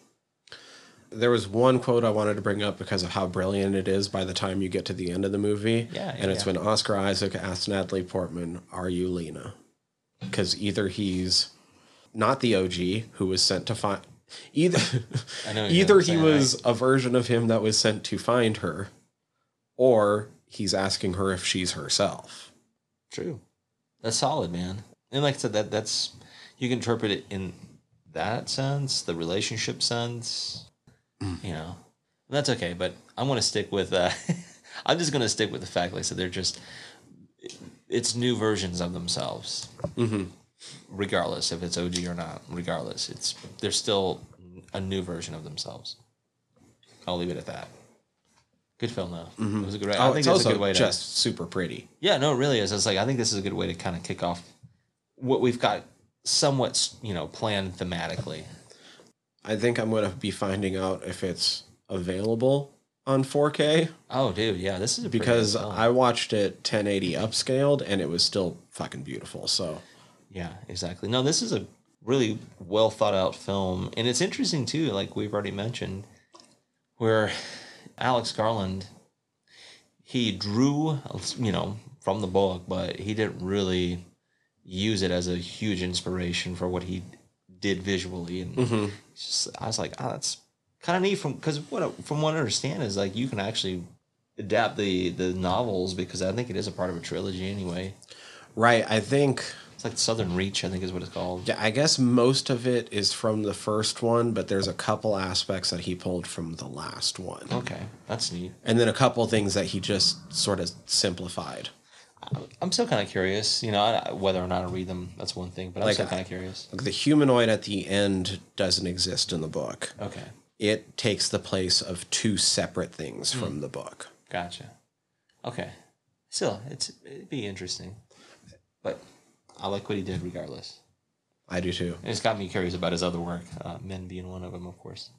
There was one quote I wanted to bring up because of how brilliant it is by the time you get to the end of the movie. Yeah, and it's yeah. when Oscar Isaac asks Natalie Portman, Are you Lena? Because either he's not the OG who was sent to find. Either, I know either he was a version of him that was sent to find her, or he's asking her if she's herself. True. That's solid, man. And like I said, that that's you can interpret it in that sense, the relationship sense. You know, that's okay. But I'm going to stick with. Uh, I'm just going to stick with the fact, like I said, they're just it's new versions of themselves, Mm-hmm. regardless if it's OG or not. Regardless, it's they're still a new version of themselves. I'll leave it at that. Good film though. It was a. I Oh, think it's also a good way to just super pretty. yeah, no, it really is. It's like I think this is a good way to kind of kick off what we've got somewhat, you know, planned thematically. I think I'm going to be finding out if it's available on 4K Oh, dude, yeah, this is a because. I watched it 1080 upscaled and it was still fucking beautiful. So yeah, exactly. No, this is a really well thought out film, and it's interesting too. Like we've already mentioned, where Alex Garland he drew, you know, from the book, but he didn't really use it as a huge inspiration for what he did visually. And mm-hmm. it's just, I was like, oh, that's kind of neat. From because what from what I understand is like you can actually adapt the the novels because I think it is a part of a trilogy anyway. Right. I think It's like Southern Reach, I think is what it's called. Yeah, I guess most of it is from the first one, but there's a couple aspects that he pulled from the last one. Okay, that's neat. And then a couple things that he just sort of simplified. I'm still kind of curious, you know, I- whether or not I read them. That's one thing, but I'm Like, still kind of curious. Like the humanoid at the end doesn't exist in the book. Okay, It takes the place of two separate things Hmm. from the book. gotcha. Okay, still, it's it'd be interesting, but I like what he did regardless. I do too. And it's got me curious about his other work, uh, Men being one of them, of course.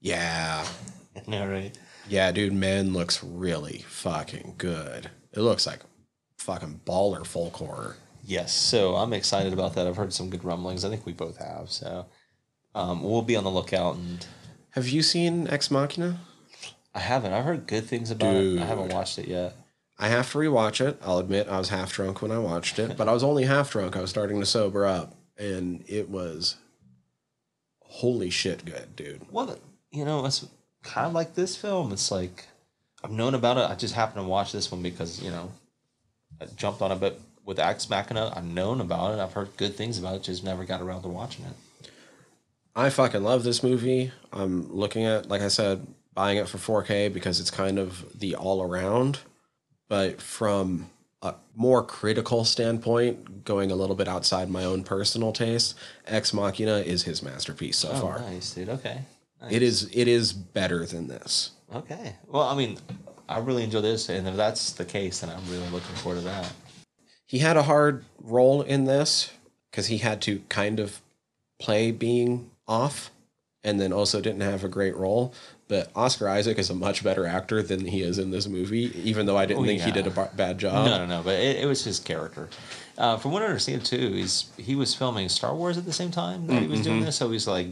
Yeah. no, right? Yeah, dude, Men looks really fucking good. It looks like fucking baller folk horror. Yes, so I'm excited about that. I've heard some good rumblings. I think we both have. So um, we'll be on the lookout. And Have you seen Ex Machina? I haven't. I've heard good things about it. I haven't watched it yet. I have to rewatch it. I'll admit I was half drunk when I watched it, but I was only half drunk. I was starting to sober up, and it was holy shit good, dude. Well, you know, it's kind of like this film. It's like I've known about it. I just happened to watch this one because you know I jumped on it. But with Ex Machina, I've known about it. I've heard good things about it. Just never got around to watching it. I fucking love this movie. I'm looking at, like I said, buying it for 4K because it's kind of the all around. But from a more critical standpoint, going a little bit outside my own personal taste, Ex Machina is his masterpiece so Oh, far. nice, dude. Okay. Nice. It is it is better than this. Okay. Well, I mean, I really enjoy this, and if that's the case, then I'm really looking forward to that. He had a hard role in this because he had to kind of play being off and then also didn't have a great role. But Oscar Isaac is a much better actor than he is in this movie, even though I didn't Oh, think he did a bad job. no, no, no. But it, it was his character. Uh, from what I understand, too, he's he was filming Star Wars at the same time that he was Mm-hmm. doing this, so he's like,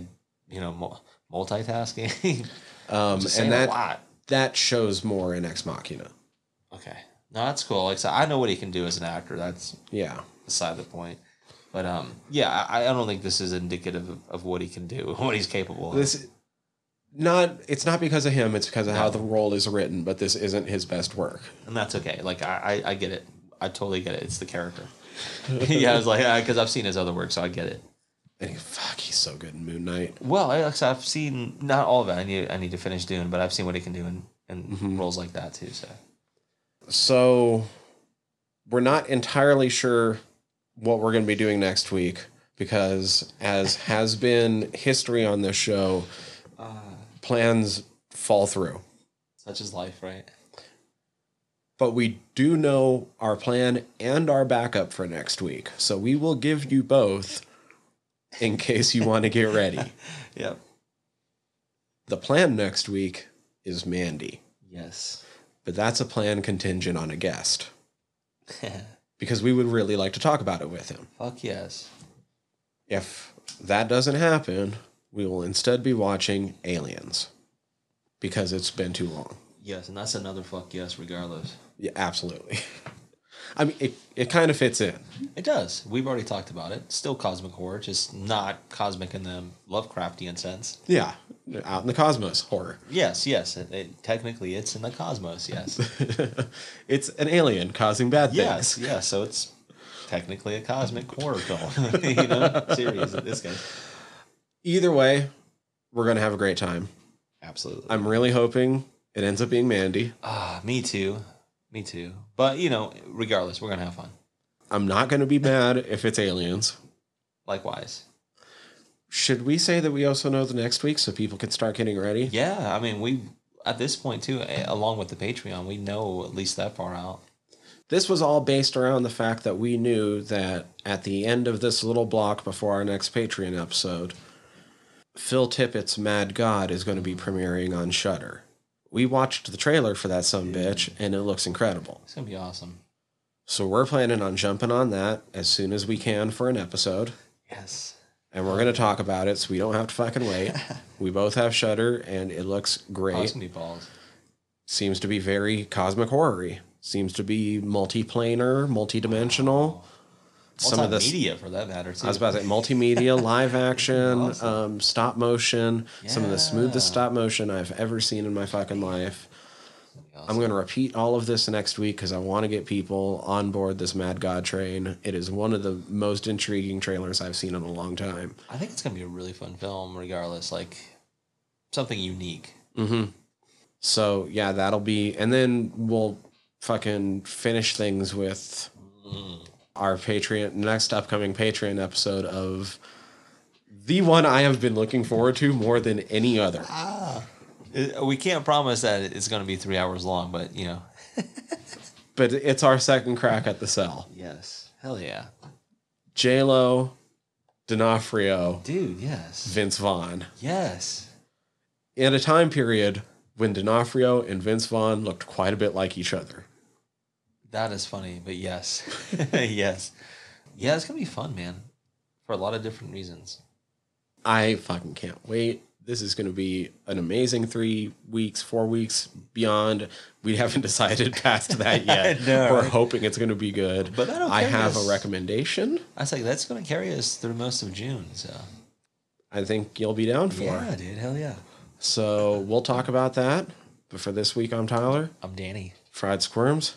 you know, multitasking. Um, and that that shows more in Ex Machina. Okay. No, that's cool. Like I I know what he can do as an actor. That's Yeah. beside the point. But um, yeah, I, I don't think this is indicative of, of what he can do, what he's capable of. This not it's not because of him, it's because of how the role is written, but this isn't his best work. and that's okay. Like I, I, I get it. I totally get it. It's the character. yeah, I was like, because I've seen his other work, so I get it. And he, fuck, he's so good in Moon Knight. Well, I, like I said, I've seen not all of it. I need, I need to finish doing, but I've seen what he can do in, in roles like that too. So So we're not entirely sure what we're going to be doing next week because, as has been history on this show, uh, plans fall through. such is life, right? But we do know our plan and our backup for next week. So we will give you both in case you want to get ready. Yep. The plan next week is Mandy, Yes. but that's a plan contingent on a guest because we would really like to talk about it with him. Fuck yes. If that doesn't happen, we will instead be watching Aliens because it's been too long. Yes, and that's another fuck yes, regardless. Yeah, absolutely. I mean, it, it kind of fits in. It does. We've already talked about it. Still cosmic horror, just not cosmic in the Lovecraftian sense. Yeah, out in the cosmos horror. Yes, yes. It, it, technically, it's in the cosmos. Yes. it's an alien causing bad yes. things. Yes. So it's technically a cosmic horror film. you know, series in this case. Either way, we're going to have a great time. Absolutely. I'm really hoping it ends up being Mandy. Ah, me too. Me too. But you know, regardless, we're gonna have fun. I'm not going to be mad if it's aliens. Likewise. Should we say that we also know the next week so people can start getting ready? Yeah. I mean, we at this point too, eh, along with the Patreon, we know at least that far out. This was all based around the fact that we knew that at the end of this little block before our next Patreon episode, Phil Tippett's Mad God is going to be premiering on Shudder. We watched the trailer for that some bitch, and it looks incredible. It's gonna be awesome. So we're planning on jumping on that as soon as we can for an episode. Yes. and we're gonna talk about it, so we don't have to fucking wait. we both have Shudder, and it looks great. Awesome meatballs. Seems to be very cosmic horror Seems to be multiplanar, multidimensional. Some of this media for that matter too. I was about to say multimedia, live action, um, stop motion. Some of the smoothest stop motion I've ever seen in my fucking life. I'm going to repeat all of this next week because I want to get people on board this Mad God train. It is one of the most intriguing trailers I've seen in a long time. I think it's gonna be a really fun film, regardless. Like something unique. So yeah, that'll be, and then we'll fucking finish things with our Patreon next upcoming Patreon episode of the one I have been looking forward to more than any other. Uh, We can't promise that it's gonna be three hours long, but you know. But it's our second crack at the cell. Yes. Hell yeah, J Lo, D'Onofrio, dude. Yes. Vince Vaughn. Yes. In a time period when D'Onofrio and Vince Vaughn looked quite a bit like each other. That is funny, but yes, yes, yeah. It's gonna be fun, man, for a lot of different reasons. I fucking can't wait. This is going to be an amazing three weeks, four weeks beyond. We haven't decided past that yet. No, We're right? hoping it's going to be good. But I have yes. a recommendation. I was like, that's gonna carry us through most of June. So I think you'll be down for. It. Yeah, dude. Hell yeah. So we'll talk about that. But for this week, I'm Tyler. I'm Danny. Fried Squirms.